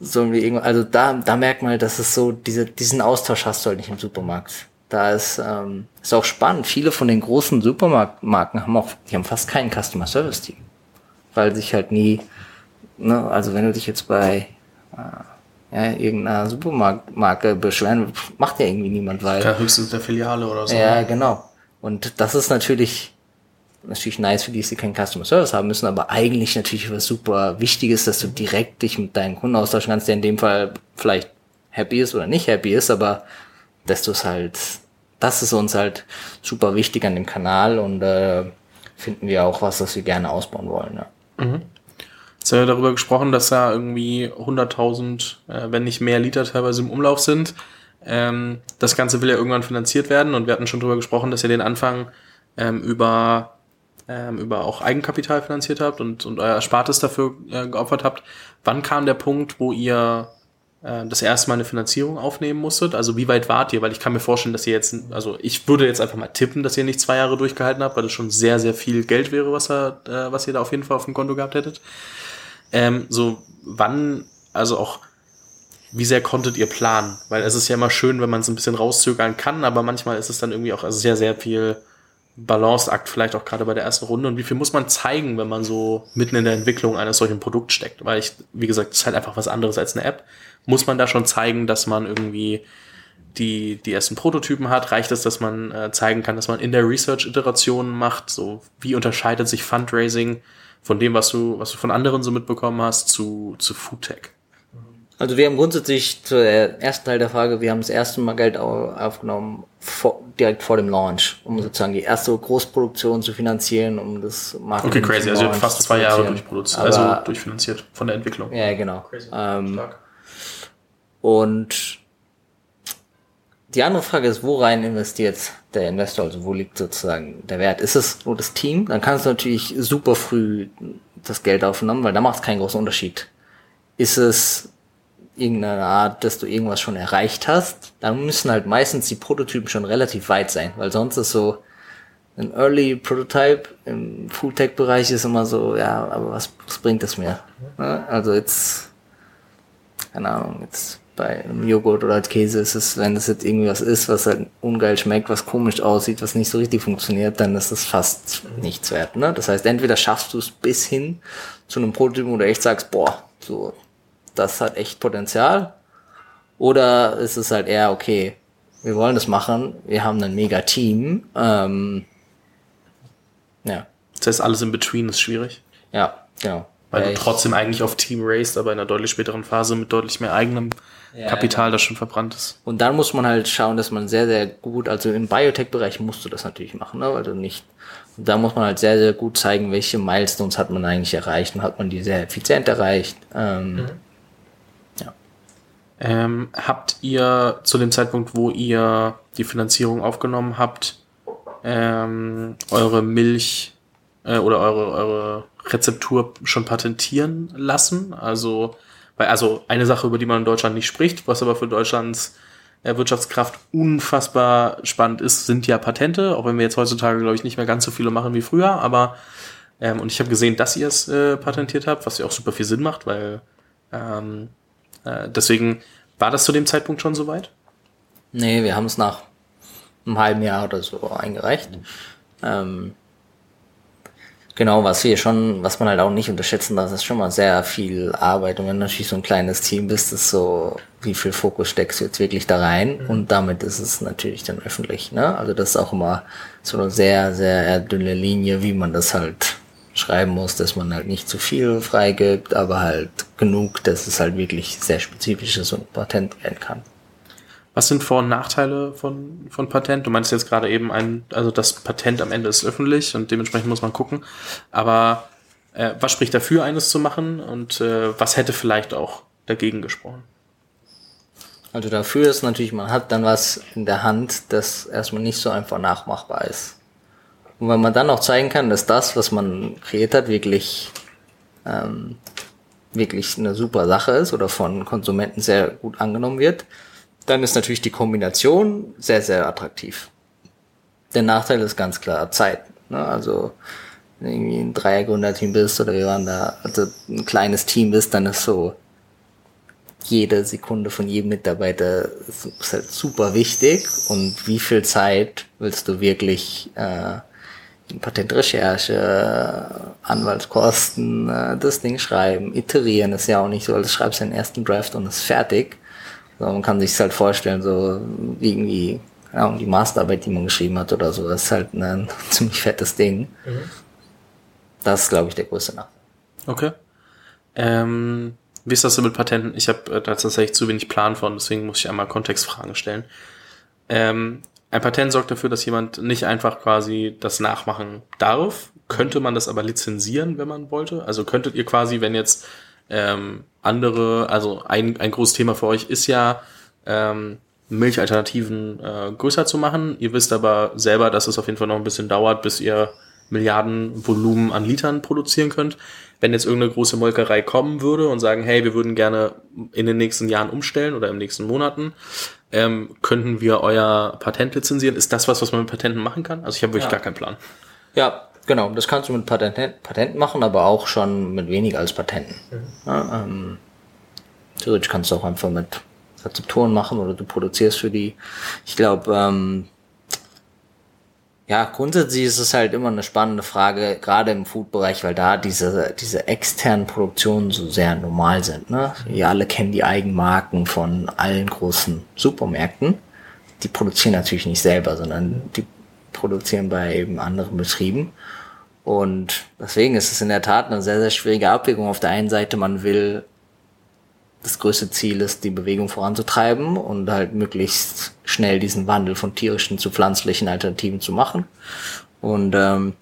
sollen wir irgendwo, also da, da merkt man halt, dass es so, diese, diesen Austausch hast du halt nicht im Supermarkt. Da ist, ähm, ist auch spannend. Viele von den großen Supermarktmarken haben auch, die haben fast keinen Customer Service Team. Weil sich halt nie, ne, also wenn du dich jetzt bei, äh, ja, irgendeiner Supermarktmarke beschweren, macht ja irgendwie niemand, weil. Ja, höchstens der Filiale oder so. Ja, genau. Und das ist natürlich, natürlich nice für die, die keinen Customer Service haben müssen, aber eigentlich natürlich was super Wichtiges, dass du direkt dich mit deinen Kunden austauschen kannst, der in dem Fall vielleicht happy ist oder nicht happy ist, aber du es halt, das ist uns halt super wichtig an dem Kanal und äh, finden wir auch was, das wir gerne ausbauen wollen. Ja. Jetzt haben wir darüber gesprochen, dass da irgendwie 100.000, äh, wenn nicht mehr Liter teilweise im Umlauf sind. Ähm, das Ganze will ja irgendwann finanziert werden und wir hatten schon darüber gesprochen, dass ihr den Anfang ähm, über ähm, über auch Eigenkapital finanziert habt und, und euer Erspartes dafür äh, geopfert habt. Wann kam der Punkt, wo ihr das erste Mal eine Finanzierung aufnehmen musstet? Also wie weit wart ihr? Weil ich kann mir vorstellen, dass ihr jetzt, also ich würde jetzt einfach mal tippen, dass ihr nicht zwei Jahre durchgehalten habt, weil das schon sehr, sehr viel Geld wäre, was, er, äh, was ihr da auf jeden Fall auf dem Konto gehabt hättet. Ähm, so, wann, also auch, wie sehr konntet ihr planen? Weil es ist ja immer schön, wenn man es ein bisschen rauszögern kann, aber manchmal ist es dann irgendwie auch also sehr, sehr viel Balanceakt, vielleicht auch gerade bei der ersten Runde. Und wie viel muss man zeigen, wenn man so mitten in der Entwicklung eines solchen Produkts steckt? Weil ich, wie gesagt, es ist halt einfach was anderes als eine App. Muss man da schon zeigen, dass man irgendwie die, die ersten Prototypen hat? Reicht es, dass man äh, zeigen kann, dass man in der Research Iterationen macht? So, wie unterscheidet sich Fundraising von dem, was du, was du von anderen so mitbekommen hast, zu, zu Foodtech? Also wir haben grundsätzlich zur ersten Teil der Frage, wir haben das erste Mal Geld au- aufgenommen vor, direkt vor dem Launch, um sozusagen die erste Großproduktion zu finanzieren, um das Marketing Okay, crazy. Also ihr habt Launch fast zwei Jahre durchproduziert, also durchfinanziert von der Entwicklung. Ja, genau. Crazy. Ähm, Stark. und die andere Frage ist, wo rein investiert der Investor? Also wo liegt sozusagen der Wert? Ist es nur das Team? Dann kannst du natürlich super früh das Geld aufnehmen, weil da macht es keinen großen Unterschied. Ist es irgendeine Art, dass du irgendwas schon erreicht hast, dann müssen halt meistens die Prototypen schon relativ weit sein, weil sonst ist so ein Early Prototype im Foodtech-Bereich ist immer so, ja, aber was, was bringt das mir? Ne? Also jetzt, keine Ahnung, jetzt bei einem Joghurt oder als Käse ist es, wenn es jetzt irgendwie was ist, was halt ungeil schmeckt, was komisch aussieht, was nicht so richtig funktioniert, dann ist es fast nichts wert. Ne? Das heißt, entweder schaffst du es bis hin zu einem Prototypen, wo du echt sagst, boah, so, das hat echt Potenzial. Oder ist es halt eher, okay, wir wollen das machen, wir haben ein mega Team. Ähm, ja, Das heißt, alles in between ist schwierig. ja, genau. Weil Ja, du trotzdem eigentlich auf Team raced, aber in einer deutlich späteren Phase mit deutlich mehr eigenem Ja, Kapital, das schon verbrannt ist. Und dann muss man halt schauen, dass man sehr, sehr gut, also im Biotech-Bereich musst du das natürlich machen, ne? weil du nicht, da muss man halt sehr, sehr gut zeigen, welche Milestones hat man eigentlich erreicht und hat man die sehr effizient erreicht. Ähm, Ähm, habt ihr zu dem Zeitpunkt, wo ihr die Finanzierung aufgenommen habt, ähm, eure Milch äh, oder eure, eure Rezeptur schon patentieren lassen? Also, weil, also eine Sache, über die man in Deutschland nicht spricht, was aber für Deutschlands äh, Wirtschaftskraft unfassbar spannend ist, sind ja Patente, auch wenn wir jetzt heutzutage, glaube ich, nicht mehr ganz so viele machen wie früher, aber ähm, und ich habe gesehen, dass ihr es äh, patentiert habt, was ja auch super viel Sinn macht, weil ähm, äh, deswegen war das zu dem Zeitpunkt schon soweit? nee, wir haben es nach einem halben Jahr oder so eingereicht. Ähm, genau, was wir schon, was man halt auch nicht unterschätzen darf, ist schon mal sehr viel Arbeit. Und wenn du natürlich so ein kleines Team bist, ist so, wie viel Fokus steckst du jetzt wirklich da rein? Und damit ist es natürlich dann öffentlich, ne? Also das ist auch immer so eine sehr, sehr dünne Linie, wie man das halt schreiben muss, dass man halt nicht zu viel freigibt, aber halt genug, dass es halt wirklich sehr spezifisch ist und Patent werden kann. Was sind Vor- und Nachteile von, von Patent? Du meinst jetzt gerade eben ein, also das Patent am Ende ist öffentlich und dementsprechend muss man gucken. Aber äh, was spricht dafür, eines zu machen und äh, was hätte vielleicht auch dagegen gesprochen? Also dafür ist natürlich, man hat dann was in der Hand, das erstmal nicht so einfach nachmachbar ist. Und wenn man dann auch zeigen kann, dass das, was man kreiert hat, wirklich, ähm, wirklich eine super Sache ist oder von Konsumenten sehr gut angenommen wird, dann ist natürlich die Kombination sehr, sehr attraktiv. Der Nachteil ist ganz klar Zeit. Ne? Also wenn du irgendwie ein Dreiergründerteam bist oder wir waren da, also ein kleines Team bist, dann ist so, jede Sekunde von jedem Mitarbeiter ist halt super wichtig und wie viel Zeit willst du wirklich äh, Patentrecherche, Anwaltskosten, äh, das Ding schreiben, iterieren ist ja auch nicht so, also schreibst den ersten Draft und ist fertig. So, man kann sich halt vorstellen, so irgendwie, ja, die Masterarbeit, die man geschrieben hat oder so, das ist halt ein ziemlich fettes Ding. Das ist, glaube ich, der größte Nachteil. Okay. Ähm, wie ist das so mit Patenten? Ich habe äh, tatsächlich zu wenig Plan von, deswegen muss ich einmal Kontextfragen stellen. Ähm, ein Patent sorgt dafür, dass jemand nicht einfach quasi das nachmachen darf. Könnte man das aber lizenzieren, wenn man wollte? Also könntet ihr quasi, wenn jetzt ähm, andere, also ein, ein großes Thema für euch ist ja, ähm, Milchalternativen äh, größer zu machen. Ihr wisst aber selber, dass es auf jeden Fall noch ein bisschen dauert, bis ihr Milliardenvolumen an Litern produzieren könnt. Wenn jetzt irgendeine große Molkerei kommen würde und sagen, hey, wir würden gerne in den nächsten Jahren umstellen oder im nächsten Monaten, ähm, könnten wir euer Patent lizenzieren? Ist das was, was man mit Patenten machen kann? Also ich habe wirklich Ja. gar keinen Plan. Ja, genau. Das kannst du mit Patent, Patent machen, aber auch schon mit weniger als Patenten. Ja, ähm, theoretisch kannst du auch einfach mit Rezeptoren machen oder du produzierst für die. Ich glaube, ähm, ja, grundsätzlich ist es halt immer eine spannende Frage, gerade im Food-Bereich, weil da diese, diese externen Produktionen so sehr normal sind. Ne? Wir alle kennen die Eigenmarken von allen großen Supermärkten. Die produzieren natürlich nicht selber, sondern die produzieren bei eben anderen Betrieben. Und deswegen ist es in der Tat eine sehr, sehr schwierige Abwägung. Auf der einen Seite, man will, das größte Ziel ist, die Bewegung voranzutreiben und halt möglichst schnell diesen Wandel von tierischen zu pflanzlichen Alternativen zu machen. Und ähm,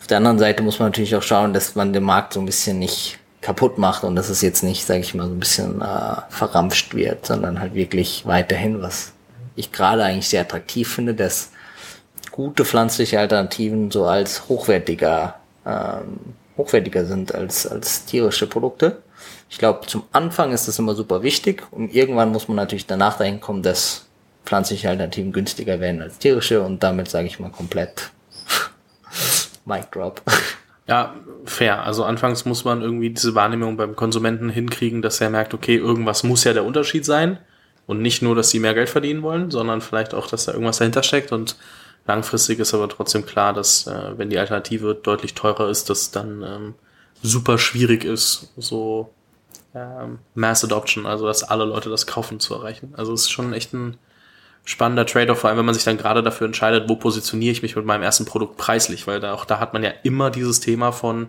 auf der anderen Seite muss man natürlich auch schauen, dass man den Markt so ein bisschen nicht kaputt macht und dass es jetzt nicht, sage ich mal, so ein bisschen äh, verramscht wird, sondern halt wirklich weiterhin, was ich gerade eigentlich sehr attraktiv finde, dass gute pflanzliche Alternativen so als hochwertiger, ähm, hochwertiger sind als, als tierische Produkte. Ich glaube, zum Anfang ist das immer super wichtig und irgendwann muss man natürlich danach dahin kommen, dass pflanzliche Alternativen günstiger werden als tierische und damit sage ich mal komplett Mic Drop. Ja, fair. Also anfangs muss man irgendwie diese Wahrnehmung beim Konsumenten hinkriegen, dass er merkt, okay, irgendwas muss ja der Unterschied sein. Und nicht nur, dass sie mehr Geld verdienen wollen, sondern vielleicht auch, dass da irgendwas dahinter steckt. Und langfristig ist aber trotzdem klar, dass äh, wenn die Alternative deutlich teurer ist, dass dann ähm, super schwierig ist, so ähm, Mass Adoption, also dass alle Leute das kaufen, zu erreichen. Also es ist schon echt ein spannender Trade-off, vor allem wenn man sich dann gerade dafür entscheidet, wo positioniere ich mich mit meinem ersten Produkt preislich, weil da auch da hat man ja immer dieses Thema von,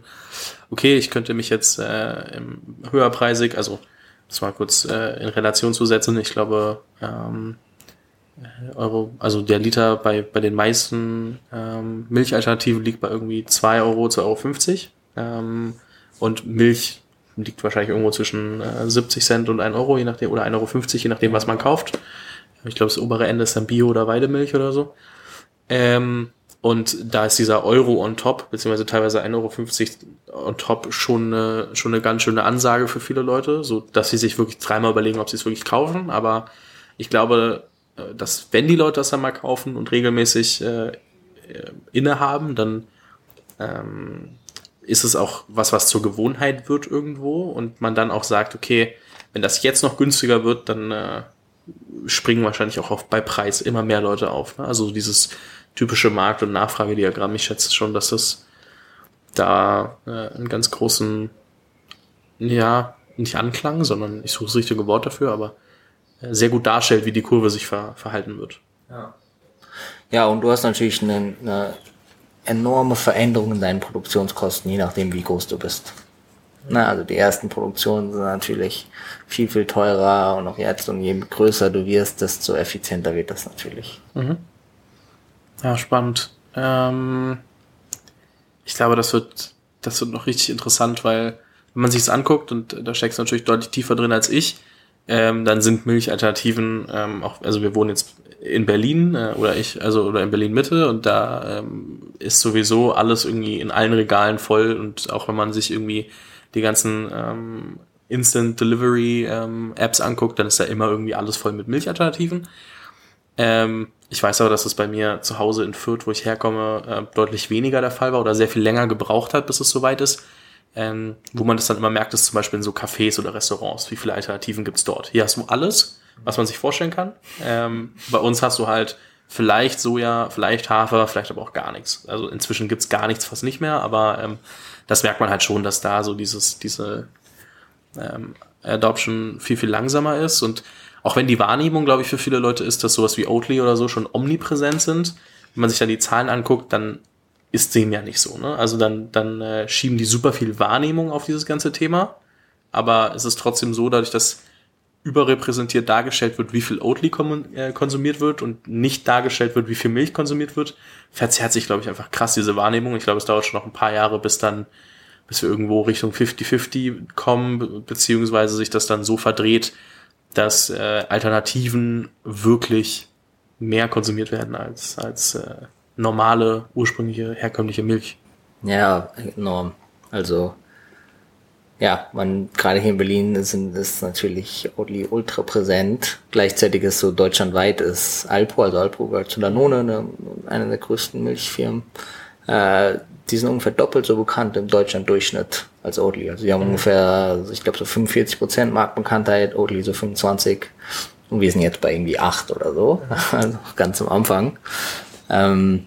okay, ich könnte mich jetzt äh, höherpreisig, also das mal kurz äh, in Relation zu setzen, ich glaube, ähm, Euro, also der Liter bei, bei den meisten ähm, Milchalternativen liegt bei irgendwie 2 Euro, 2,50 Euro. Ähm, und Milch liegt wahrscheinlich irgendwo zwischen äh, 70 Cent und 1 Euro, je nachdem, oder 1,50 Euro, je nachdem, was man kauft. Ich glaube, das obere Ende ist dann Bio- oder Weidemilch oder so. Ähm, und da ist dieser Euro on top, beziehungsweise teilweise 1,50 Euro on top schon eine, schon eine ganz schöne Ansage für viele Leute, so dass sie sich wirklich dreimal überlegen, ob sie es wirklich kaufen. Aber ich glaube, äh, dass wenn die Leute das dann mal kaufen und regelmäßig äh, äh, innehaben, dann ähm, ist es auch was, was zur Gewohnheit wird irgendwo und man dann auch sagt, okay, wenn das jetzt noch günstiger wird, dann äh, springen wahrscheinlich auch auf, bei Preis immer mehr Leute auf. Ne? Also dieses typische Markt- und Nachfragediagramm, ich schätze schon, dass das da äh, einen ganz großen, ja, nicht Anklang, sondern ich suche das richtige Wort dafür, aber äh, sehr gut darstellt, wie die Kurve sich ver verhalten wird. Ja. ja, und du hast natürlich eine, eine enorme Veränderung in deinen Produktionskosten, je nachdem, wie groß du bist. Na, also die ersten Produktionen sind natürlich viel, viel teurer und auch jetzt und je größer du wirst, desto effizienter wird das natürlich. Mhm. Ja, spannend. Ähm, ich glaube, das wird, das wird noch richtig interessant, weil wenn man sich es anguckt und da steckst du natürlich deutlich tiefer drin als ich, ähm, dann sind Milchalternativen ähm, auch, also wir wohnen jetzt in Berlin äh, oder ich, also oder in Berlin Mitte und da ähm, ist sowieso alles irgendwie in allen Regalen voll und auch wenn man sich irgendwie die ganzen ähm, Instant Delivery ähm, Apps anguckt, dann ist da immer irgendwie alles voll mit Milchalternativen. Ähm, ich weiß aber, dass es bei mir zu Hause in Fürth, wo ich herkomme, äh, deutlich weniger der Fall war oder sehr viel länger gebraucht hat, bis es soweit ist. Ähm, wo man das dann immer merkt, ist zum Beispiel in so Cafés oder Restaurants. Wie viele Alternativen gibt's dort? Hier hast du alles, was man sich vorstellen kann. Ähm, bei uns hast du halt vielleicht Soja, vielleicht Hafer, vielleicht aber auch gar nichts. Also inzwischen gibt's gar nichts fast nicht mehr, aber ähm, das merkt man halt schon, dass da so dieses, diese ähm, Adoption viel, viel langsamer ist. Und auch wenn die Wahrnehmung, glaube ich, für viele Leute ist, dass sowas wie Oatly oder so schon omnipräsent sind, wenn man sich dann die Zahlen anguckt, dann ist dem ja nicht so. Ne? Also dann, dann äh, schieben die super viel Wahrnehmung auf dieses ganze Thema. Aber es ist trotzdem so, dadurch, dass überrepräsentiert dargestellt wird, wie viel Oatly äh, konsumiert wird und nicht dargestellt wird, wie viel Milch konsumiert wird, verzerrt sich, glaube ich, einfach krass diese Wahrnehmung. Ich glaube, es dauert schon noch ein paar Jahre, bis dann, bis wir irgendwo Richtung 50-50 kommen, beziehungsweise sich das dann so verdreht, dass äh, Alternativen wirklich mehr konsumiert werden als, als äh, normale, ursprüngliche, herkömmliche Milch. Ja, enorm. Also ja, man gerade hier in Berlin sind ist natürlich Oatly ultra präsent. Gleichzeitig ist so deutschlandweit ist Alpro, also Alpro gehört zu Danone, eine, eine der größten Milchfirmen. Äh, die sind ungefähr doppelt so bekannt im Deutschland-Durchschnitt als Oatly. Also die haben mhm. ungefähr, ich glaube so 45 Prozent Marktbekanntheit, Oatly so 25. Und wir sind jetzt bei irgendwie 8 oder so, also ganz am Anfang. Ähm,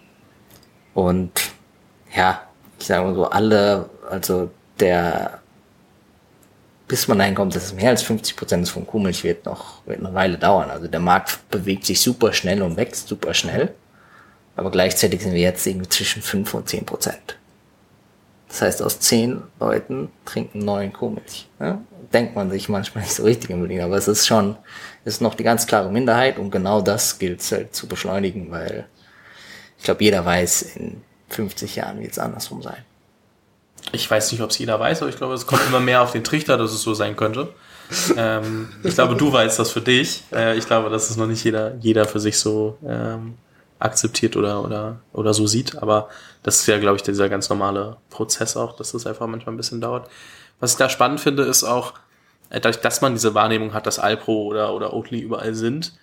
und ja, ich sage mal so, alle, also der bis man dahin kommt, dass es mehr als 50 Prozent von Kuhmilch wird, noch wird eine Weile dauern. Also der Markt bewegt sich super schnell und wächst super schnell. Aber gleichzeitig sind wir jetzt irgendwie zwischen 5 und 10 Prozent. Das heißt, aus 10 Leuten trinken 9 Kuhmilch. Ja? Denkt man sich manchmal nicht so richtig in Berlin, aber es ist schon, es ist noch die ganz klare Minderheit und genau das gilt es halt zu beschleunigen, weil ich glaube, jeder weiß, in 50 Jahren wird es andersrum sein. Ich weiß nicht, ob es jeder weiß, aber ich glaube, es kommt immer mehr auf den Trichter, dass es so sein könnte. ähm, ich glaube, du weißt das für dich. Äh, ich glaube, dass es noch nicht jeder, jeder für sich so ähm, akzeptiert oder, oder, oder so sieht. Aber das ist ja, glaube ich, dieser ganz normale Prozess auch, dass das einfach manchmal ein bisschen dauert. Was ich da spannend finde, ist auch, äh, dadurch, dass man diese Wahrnehmung hat, dass Alpro oder, oder Oatly überall sind,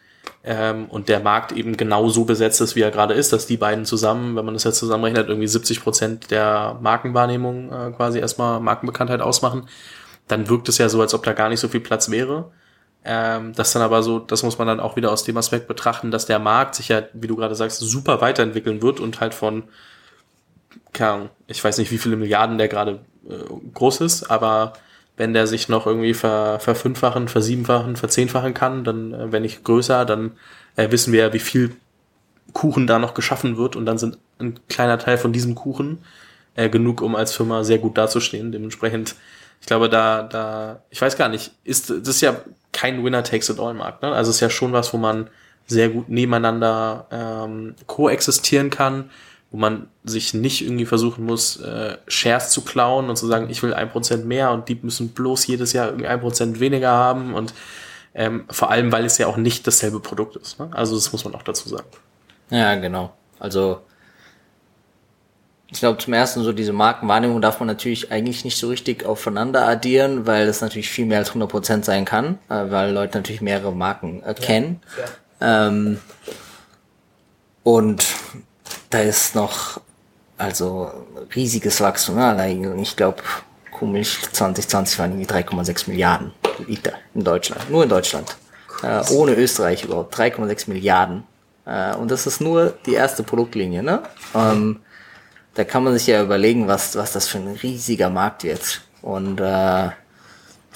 ähm, und der Markt eben genau so besetzt ist, wie er gerade ist, dass die beiden zusammen, wenn man das jetzt zusammenrechnet, irgendwie 70 Prozent der Markenwahrnehmung äh, quasi erstmal Markenbekanntheit ausmachen, dann wirkt es ja so, als ob da gar nicht so viel Platz wäre. Ähm, das dann aber so, das muss man dann auch wieder aus dem Aspekt betrachten, dass der Markt sich ja, wie du gerade sagst, super weiterentwickeln wird und halt von, keine Ahnung, ich weiß nicht, wie viele Milliarden der gerade äh, groß ist, aber wenn der sich noch irgendwie ver, verfünffachen, versiebenfachen, verzehnfachen kann, dann, äh, wenn nicht größer, dann äh, wissen wir ja, wie viel Kuchen da noch geschaffen wird und dann sind ein kleiner Teil von diesem Kuchen äh, genug, um als Firma sehr gut dazustehen. Dementsprechend, ich glaube, da, da, ich weiß gar nicht, ist das ist ja kein Winner-Takes-it-all-Markt. Ne? Also es ist ja schon was, wo man sehr gut nebeneinander ähm, koexistieren kann, wo man sich nicht irgendwie versuchen muss, äh, Shares zu klauen und zu sagen, ich will ein Prozent mehr und die müssen bloß jedes Jahr irgendwie ein Prozent weniger haben und ähm, vor allem, weil es ja auch nicht dasselbe Produkt ist. Ne? Also das muss man auch dazu sagen. Ja, genau. Also ich glaube zum ersten so diese Markenwahrnehmung darf man natürlich eigentlich nicht so richtig aufeinander addieren, weil das natürlich viel mehr als 100% sein kann, äh, weil Leute natürlich mehrere Marken erkennen. Ja, ähm, und da ist noch also riesiges Wachstum. Ne? Ich glaube, Kuhmilch 2020 waren irgendwie 3,6 Milliarden Liter in Deutschland. Nur in Deutschland. Äh, ohne Österreich überhaupt. 3,6 Milliarden. Äh, und das ist nur die erste Produktlinie. Ne? Ähm, da kann man sich ja überlegen, was, was das für ein riesiger Markt wird. Und äh,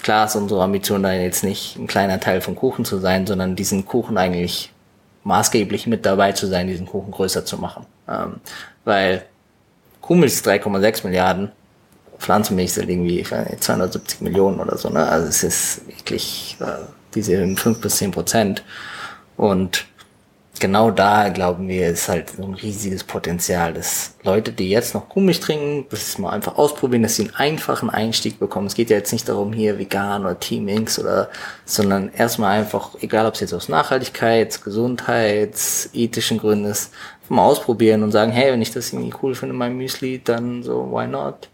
klar ist unsere Ambition da jetzt nicht ein kleiner Teil vom Kuchen zu sein, sondern diesen Kuchen eigentlich maßgeblich mit dabei zu sein, diesen Kuchen größer zu machen. Ähm, weil ist 3,6 Milliarden, Pflanzenmilch sind irgendwie 270 Millionen oder so. Ne? Also es ist wirklich äh, diese 5 bis 10 Prozent. Und genau da glauben wir, ist halt so ein riesiges Potenzial, dass Leute, die jetzt noch Kuhmilch trinken, das mal einfach ausprobieren, dass sie einen einfachen Einstieg bekommen. Es geht ja jetzt nicht darum, hier vegan oder Team Inks oder, sondern erstmal einfach, egal ob es jetzt aus Nachhaltigkeits-, Gesundheits-, ethischen Gründen ist, mal ausprobieren und sagen, hey, wenn ich das irgendwie cool finde, mein Müsli, dann so, why not?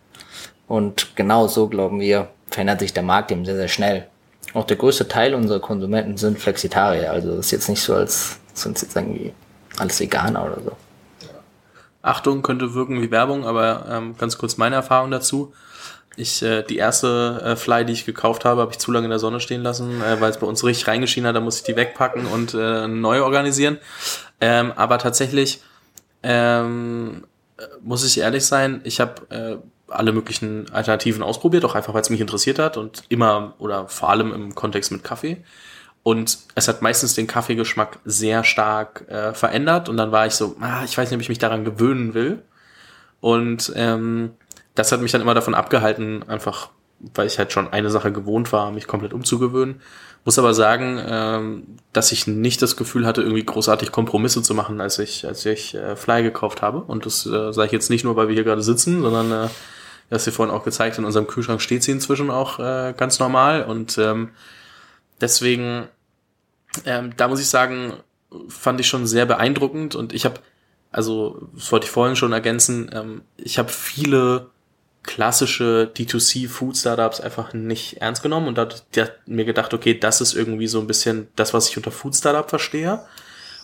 Und genau so glauben wir, verändert sich der Markt eben sehr, sehr schnell. Auch der größte Teil unserer Konsumenten sind Flexitarier. Also das ist jetzt nicht so, als sind jetzt irgendwie alles Veganer oder so. Achtung, könnte wirken wie Werbung, aber ähm, ganz kurz meine Erfahrung dazu. Ich, äh, die erste äh, Fly, die ich gekauft habe, habe ich zu lange in der Sonne stehen lassen, äh, weil es bei uns richtig reingeschienen hat, da muss ich die wegpacken und äh, neu organisieren. Ähm, aber tatsächlich ähm, muss ich ehrlich sein, ich habe äh, alle möglichen Alternativen ausprobiert, auch einfach, weil es mich interessiert hat und immer oder vor allem im Kontext mit Kaffee. Und es hat meistens den Kaffeegeschmack sehr stark äh, verändert. Und dann war ich so, ah, ich weiß nicht, ob ich mich daran gewöhnen will. Und ähm, das hat mich dann immer davon abgehalten, einfach weil ich halt schon eine Sache gewohnt war, mich komplett umzugewöhnen. Muss aber sagen, ähm, dass ich nicht das Gefühl hatte, irgendwie großartig Kompromisse zu machen, als ich, als ich äh, Fly gekauft habe. Und das äh, sage ich jetzt nicht nur, weil wir hier gerade sitzen, sondern äh, das hier vorhin auch gezeigt, in unserem Kühlschrank steht sie inzwischen auch äh, ganz normal. Und ähm, deswegen ähm, da muss ich sagen, fand ich schon sehr beeindruckend und ich habe, also das wollte ich vorhin schon ergänzen, ähm, ich habe viele klassische D2C Food Startups einfach nicht ernst genommen und da hat mir gedacht, okay, das ist irgendwie so ein bisschen das, was ich unter Food Startup verstehe.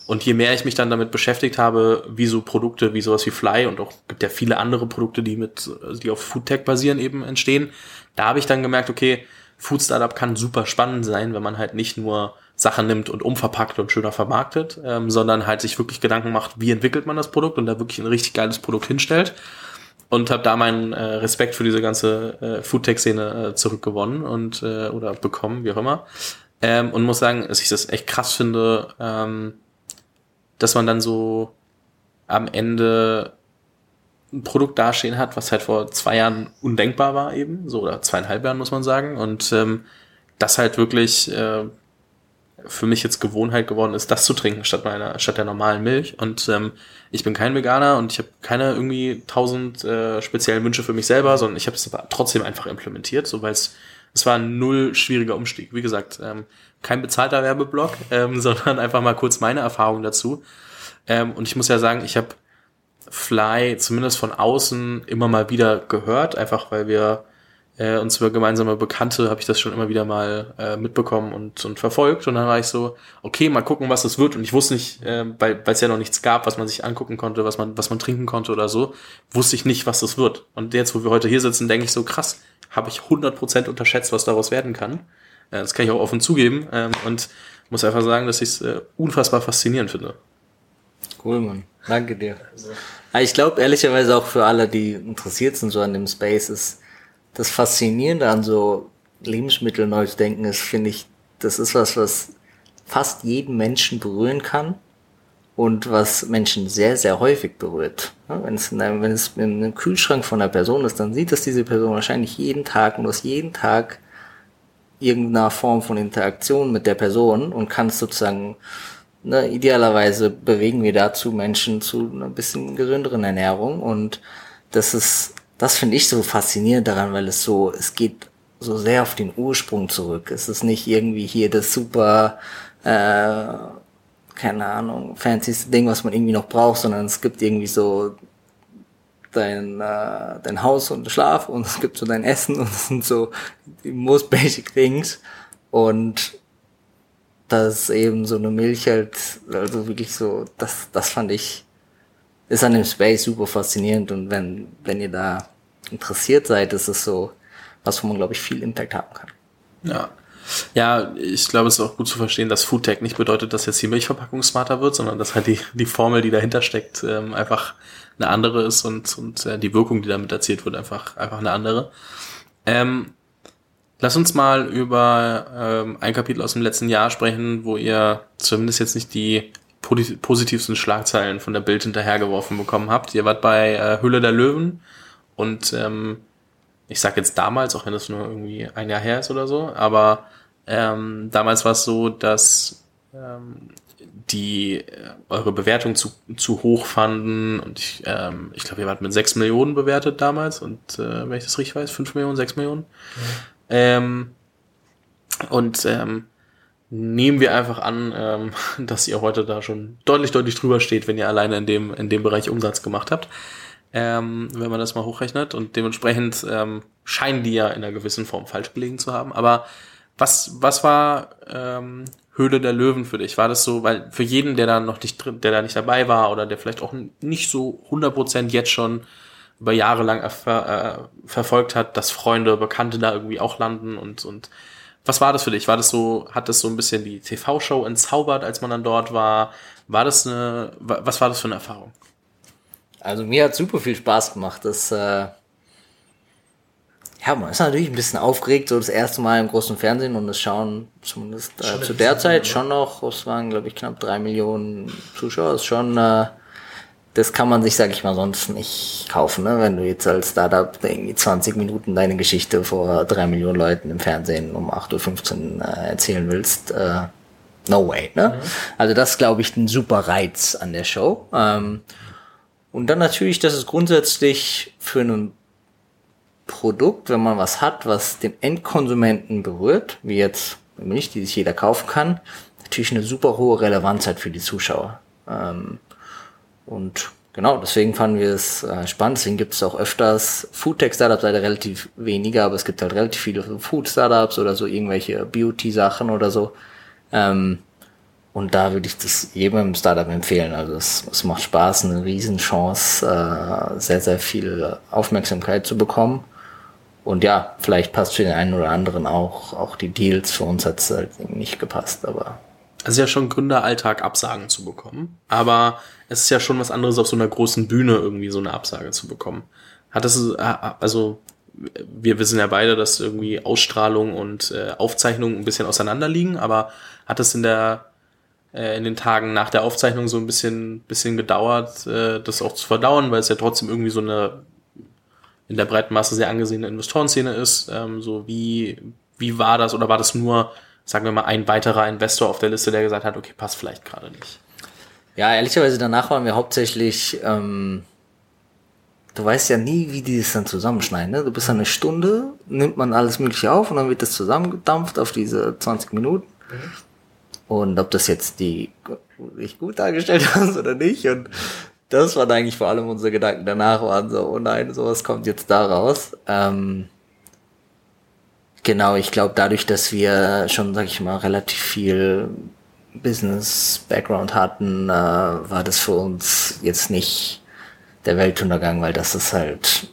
Und je mehr ich mich dann damit beschäftigt habe, wie so Produkte wie sowas wie Fly und auch gibt ja viele andere Produkte, die mit, die auf Food Tech basieren eben entstehen, da habe ich dann gemerkt, okay, Food Startup kann super spannend sein, wenn man halt nicht nur Sachen nimmt und umverpackt und schöner vermarktet, ähm, sondern halt sich wirklich Gedanken macht, wie entwickelt man das Produkt und da wirklich ein richtig geiles Produkt hinstellt. Und habe da meinen äh, Respekt für diese ganze äh, Foodtech-Szene äh, zurückgewonnen und äh, oder bekommen, wie auch immer. Ähm, und muss sagen, dass ich das echt krass finde, ähm, dass man dann so am Ende ein Produkt dastehen hat, was halt vor zwei Jahren undenkbar war eben, so oder zweieinhalb Jahren muss man sagen. Und ähm, das halt wirklich äh, für mich jetzt Gewohnheit geworden ist, das zu trinken statt meiner statt der normalen Milch. Und ähm, ich bin kein Veganer und ich habe keine irgendwie tausend äh, speziellen Wünsche für mich selber, sondern ich habe es trotzdem einfach implementiert, so weil es es war ein null schwieriger Umstieg. Wie gesagt, ähm, kein bezahlter Werbeblock, ähm, sondern einfach mal kurz meine Erfahrung dazu. Ähm, und ich muss ja sagen, ich habe Fly zumindest von außen immer mal wieder gehört, einfach weil wir äh, uns über gemeinsame Bekannte habe ich das schon immer wieder mal äh, mitbekommen und, und verfolgt. Und dann war ich so, okay, mal gucken, was das wird. Und ich wusste nicht, äh, weil es ja noch nichts gab, was man sich angucken konnte, was man, was man trinken konnte oder so, wusste ich nicht, was das wird. Und jetzt, wo wir heute hier sitzen, denke ich so, krass, habe ich 100% unterschätzt, was daraus werden kann. Äh, das kann ich auch offen zugeben. Ähm, und muss einfach sagen, dass ich es äh, unfassbar faszinierend finde. Cool, Mann. Danke dir. Also. Ich glaube ehrlicherweise auch für alle, die interessiert sind so an dem Space, ist das Faszinierende an so Lebensmittel neu zu denken ist, finde ich, das ist was, was fast jeden Menschen berühren kann und was Menschen sehr, sehr häufig berührt. Wenn es, in einem, wenn es in einem Kühlschrank von einer Person ist, dann sieht das diese Person wahrscheinlich jeden Tag und hast jeden Tag irgendeiner Form von Interaktion mit der Person und kannst sozusagen, ne, idealerweise bewegen wir dazu Menschen zu einer bisschen gesünderen Ernährung und das ist, das finde ich so faszinierend daran, weil es so, es geht so sehr auf den Ursprung zurück. Es ist nicht irgendwie hier das super, äh, keine Ahnung, fancyste Ding, was man irgendwie noch braucht, sondern es gibt irgendwie so dein, äh, dein Haus und Schlaf und es gibt so dein Essen und das sind so die most basic things. Und das eben so eine Milch halt, also wirklich so, das, das fand ich, ist an dem Space super faszinierend und wenn, wenn ihr da interessiert seid, ist es so, was wo man, glaube ich, viel Impact haben kann. Ja. Ja, ich glaube, es ist auch gut zu verstehen, dass Foodtech nicht bedeutet, dass jetzt die Milchverpackung smarter wird, sondern dass halt die, die Formel, die dahinter steckt, ähm, einfach eine andere ist und, und äh, die Wirkung, die damit erzielt wird, einfach, einfach eine andere. Ähm, lass uns mal über ähm, ein Kapitel aus dem letzten Jahr sprechen, wo ihr zumindest jetzt nicht die positivsten Schlagzeilen von der Bild hinterhergeworfen bekommen habt. Ihr wart bei äh, Hülle der Löwen und ähm, ich sag jetzt damals, auch wenn das nur irgendwie ein Jahr her ist oder so, aber ähm, damals war es so, dass ähm, die äh, eure Bewertung zu, zu hoch fanden und ich, ähm, ich glaube, ihr wart mit 6 Millionen bewertet damals und äh, wenn ich das richtig weiß, 5 Millionen, 6 Millionen. Mhm. Ähm, und ähm, nehmen wir einfach an, ähm, dass ihr heute da schon deutlich, deutlich drüber steht, wenn ihr alleine in dem, in dem Bereich Umsatz gemacht habt. Ähm, wenn man das mal hochrechnet und dementsprechend ähm, scheinen die ja in einer gewissen Form falsch gelegen zu haben. Aber was, was war ähm, Höhle der Löwen für dich? War das so, weil für jeden, der da noch nicht drin, der da nicht dabei war oder der vielleicht auch nicht so 100% jetzt schon über Jahre lang äh, verfolgt hat, dass Freunde, Bekannte da irgendwie auch landen und, und was war das für dich? War das so, hat das so ein bisschen die TV-Show entzaubert, als man dann dort war? War das eine, was war das für eine Erfahrung? Also mir hat super viel Spaß gemacht. Das, äh, ja, man ist natürlich ein bisschen aufgeregt, so das erste Mal im großen Fernsehen und es schauen zumindest äh, zu der Zeit schon noch, es waren glaube ich knapp drei Millionen Zuschauer, das ist schon, äh, das kann man sich, sag ich mal, sonst nicht kaufen, ne? wenn du jetzt als Startup irgendwie 20 Minuten deine Geschichte vor drei Millionen Leuten im Fernsehen um 8.15 Uhr äh, erzählen willst. Äh, no way. Ne? Mhm. Also das glaube ich ein super Reiz an der Show. Ähm, und dann natürlich, dass es grundsätzlich für ein Produkt, wenn man was hat, was den Endkonsumenten berührt, wie jetzt Milch, die sich jeder kaufen kann, natürlich eine super hohe Relevanz hat für die Zuschauer. Ähm, und genau, deswegen fanden wir es äh, spannend. Deswegen gibt es auch öfters Foodtech-Startups, leider relativ weniger, aber es gibt halt relativ viele Food-Startups oder so irgendwelche Beauty-Sachen oder so. Ähm, und da würde ich das jedem Startup empfehlen. Also es, es macht Spaß, eine Riesenchance, äh, sehr, sehr viel Aufmerksamkeit zu bekommen. Und ja, vielleicht passt für den einen oder anderen auch, auch die Deals. Für uns hat es halt nicht gepasst, aber. Es ist ja schon Gründeralltag, Absagen zu bekommen. Aber es ist ja schon was anderes, auf so einer großen Bühne irgendwie so eine Absage zu bekommen. Hat das, äh, also, wir wissen ja beide, dass irgendwie Ausstrahlung und äh, Aufzeichnung ein bisschen auseinanderliegen, aber hat es in der, äh, in den Tagen nach der Aufzeichnung so ein bisschen, bisschen gedauert, äh, das auch zu verdauen, weil es ja trotzdem irgendwie so eine in der breiten Masse sehr angesehene Investorenszene ist. Ähm, so wie, wie war das oder war das nur, sagen wir mal, ein weiterer Investor auf der Liste, der gesagt hat, okay, passt vielleicht gerade nicht? Ja, ehrlicherweise danach waren wir hauptsächlich, ähm, du weißt ja nie, wie die das dann zusammenschneiden. Ne? Du bist eine Stunde, nimmt man alles Mögliche auf und dann wird das zusammengedampft auf diese 20 Minuten. Mhm. Und ob das jetzt die ich gut dargestellt hast oder nicht. Und das waren eigentlich vor allem unsere Gedanken danach, waren so, oh nein, sowas kommt jetzt da raus. Ähm, genau, ich glaube, dadurch, dass wir schon, sag ich mal, relativ viel Business-Background hatten, äh, war das für uns jetzt nicht der Weltuntergang, weil das ist halt,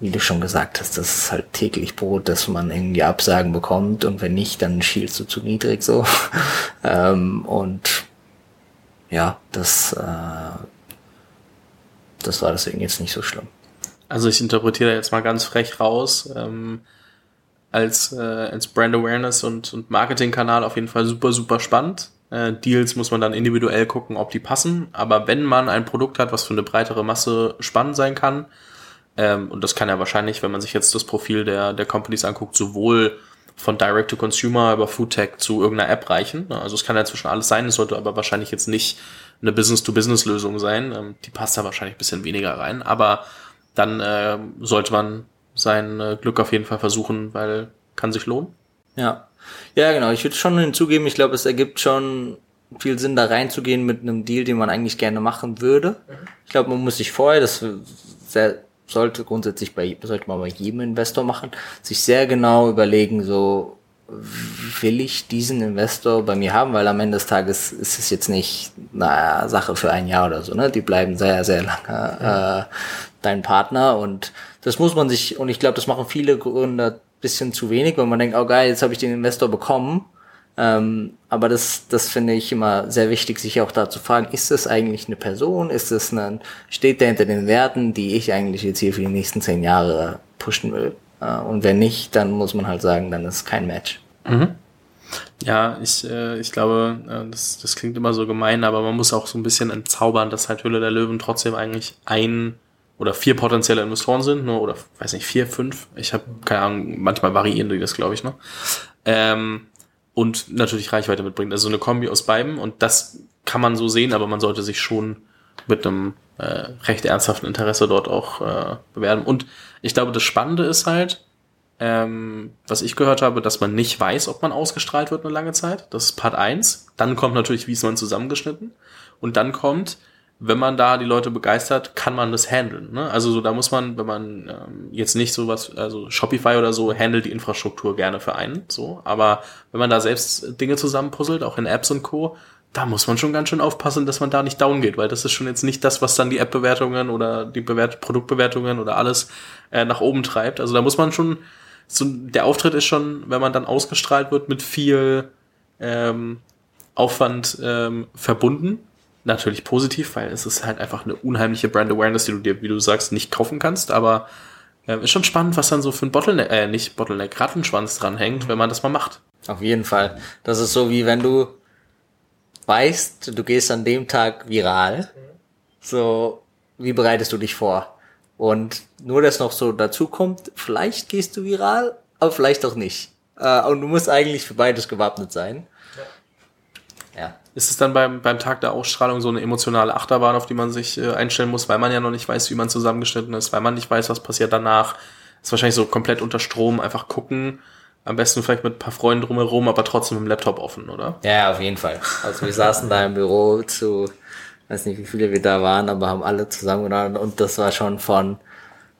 wie du schon gesagt hast, das ist halt täglich Brot, dass man irgendwie Absagen bekommt und wenn nicht, dann schielst du zu niedrig so. ähm, und ja, das äh, das war deswegen jetzt nicht so schlimm. Also ich interpretiere jetzt mal ganz frech raus. Ähm, als, äh, als Brand Awareness und, und Marketingkanal auf jeden Fall super, super spannend. Äh, Deals muss man dann individuell gucken, ob die passen. Aber wenn man ein Produkt hat, was für eine breitere Masse spannend sein kann, ähm, und das kann ja wahrscheinlich, wenn man sich jetzt das Profil der, der Companies anguckt, sowohl von Direct to Consumer über Foodtech zu irgendeiner App reichen. Also es kann ja zwischen alles sein, es sollte aber wahrscheinlich jetzt nicht eine Business-to-Business-Lösung sein. Ähm, die passt da wahrscheinlich ein bisschen weniger rein. Aber dann äh, sollte man sein äh, Glück auf jeden Fall versuchen, weil kann sich lohnen. Ja. Ja, genau. Ich würde schon hinzugeben, ich glaube, es ergibt schon viel Sinn, da reinzugehen mit einem Deal, den man eigentlich gerne machen würde. Ich glaube, man muss sich vorher, das sehr, sollte grundsätzlich bei, sollte man bei jedem Investor machen, sich sehr genau überlegen, so, will ich diesen Investor bei mir haben, weil am Ende des Tages ist es jetzt nicht eine Sache für ein Jahr oder so, ne? Die bleiben sehr, sehr lange äh, dein Partner und das muss man sich, und ich glaube, das machen viele Gründer bisschen zu wenig, weil man denkt, oh geil, jetzt habe ich den Investor bekommen. Ähm, aber das, das finde ich immer sehr wichtig, sich auch da zu fragen, ist das eigentlich eine Person? Ist das ein, steht der hinter den Werten, die ich eigentlich jetzt hier für die nächsten zehn Jahre pushen will? Äh, und wenn nicht, dann muss man halt sagen, dann ist es kein Match. Mhm. Ja, ich, äh, ich glaube, äh, das, das klingt immer so gemein, aber man muss auch so ein bisschen entzaubern, dass halt Hülle der Löwen trotzdem eigentlich ein oder vier potenzielle Investoren sind, ne, oder weiß nicht, vier, fünf. Ich habe keine Ahnung, manchmal variieren die das, glaube ich, ne? Ähm, und natürlich Reichweite mitbringt. Also eine Kombi aus beiden und das kann man so sehen, aber man sollte sich schon mit einem äh, recht ernsthaften Interesse dort auch äh, bewerben. Und ich glaube, das Spannende ist halt, ähm, was ich gehört habe, dass man nicht weiß, ob man ausgestrahlt wird eine lange Zeit. Das ist Part eins. Dann kommt natürlich, wie ist man zusammengeschnitten. Und dann kommt, wenn man da die Leute begeistert, kann man das handeln. Ne? Also so, da muss man, wenn man ähm, jetzt nicht so was, also Shopify oder so, handelt die Infrastruktur gerne für einen, so. Aber wenn man da selbst Dinge zusammenpuzzelt, auch in Apps und Co., da muss man schon ganz schön aufpassen, dass man da nicht down geht, weil das ist schon jetzt nicht das, was dann die App-Bewertungen oder die Bewert Produktbewertungen oder alles äh, nach oben treibt. Also da muss man schon, so, der Auftritt ist schon, wenn man dann ausgestrahlt wird, mit viel ähm, Aufwand ähm, verbunden natürlich positiv, weil es ist halt einfach eine unheimliche Brand Awareness, die du dir, wie du sagst, nicht kaufen kannst, aber äh, ist schon spannend, was dann so für ein Bottleneck, äh, nicht Bottleneck, Rattenschwanz dranhängt, wenn man das mal macht. Auf jeden Fall. Das ist so wie wenn du weißt, du gehst an dem Tag viral. So, wie bereitest du dich vor? Und nur, dass noch so dazu kommt, vielleicht gehst du viral, aber vielleicht auch nicht. Äh, und du musst eigentlich für beides gewappnet sein. Ist es dann beim, beim Tag der Ausstrahlung so eine emotionale Achterbahn, auf die man sich äh, einstellen muss, weil man ja noch nicht weiß, wie man zusammengeschnitten ist, weil man nicht weiß, was passiert danach? Ist wahrscheinlich so komplett unter Strom, einfach gucken. Am besten vielleicht mit ein paar Freunden drumherum, aber trotzdem im Laptop offen, oder? Ja, auf jeden Fall. Also wir saßen da im Büro zu, weiß nicht, wie viele wir da waren, aber haben alle zusammengenommen und das war schon von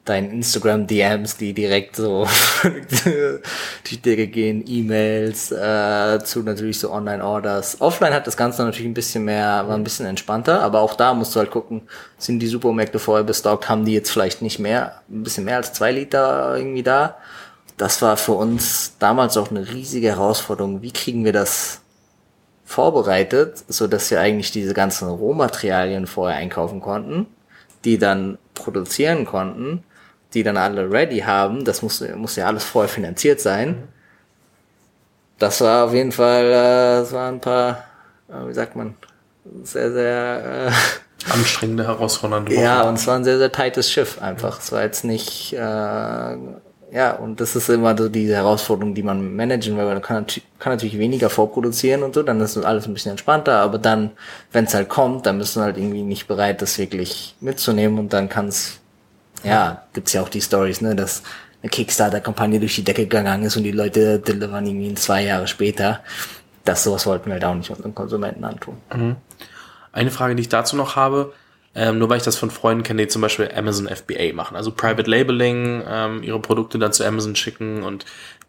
deinen Instagram-DMs, die direkt so die Decke gehen, E-Mails, äh, zu natürlich so Online-Orders. Offline hat das Ganze natürlich ein bisschen mehr, war ein bisschen entspannter, aber auch da musst du halt gucken, sind die Supermärkte vorher bestockt, haben die jetzt vielleicht nicht mehr, ein bisschen mehr als zwei Liter irgendwie da. Das war für uns damals auch eine riesige Herausforderung. Wie kriegen wir das vorbereitet, so dass wir eigentlich diese ganzen Rohmaterialien vorher einkaufen konnten, die dann produzieren konnten die dann alle ready haben, das muss, muss ja alles vorher finanziert sein. Das war auf jeden Fall, äh, das waren ein paar, äh, wie sagt man, sehr, sehr äh, anstrengende, herausfordernde Wochen. Ja, und es war ein sehr, sehr tightes Schiff einfach. Es war jetzt nicht, äh, ja, und das ist immer so diese Herausforderung, die man managen will. Man kann, kann natürlich weniger vorproduzieren und so, dann ist alles ein bisschen entspannter, aber dann, wenn es halt kommt, dann bist du halt irgendwie nicht bereit, das wirklich mitzunehmen und dann kann es ja, gibt's ja auch die Stories, ne, dass eine Kickstarter-Kampagne durch die Decke gegangen ist und die Leute delivern irgendwie zwei Jahre später. Das sowas wollten wir halt auch nicht unseren Konsumenten antun. Mhm. Eine Frage, die ich dazu noch habe, ähm, nur weil ich das von Freunden kenne, die zum Beispiel Amazon FBA machen, also Private Labeling, ähm, ihre Produkte dann zu Amazon schicken und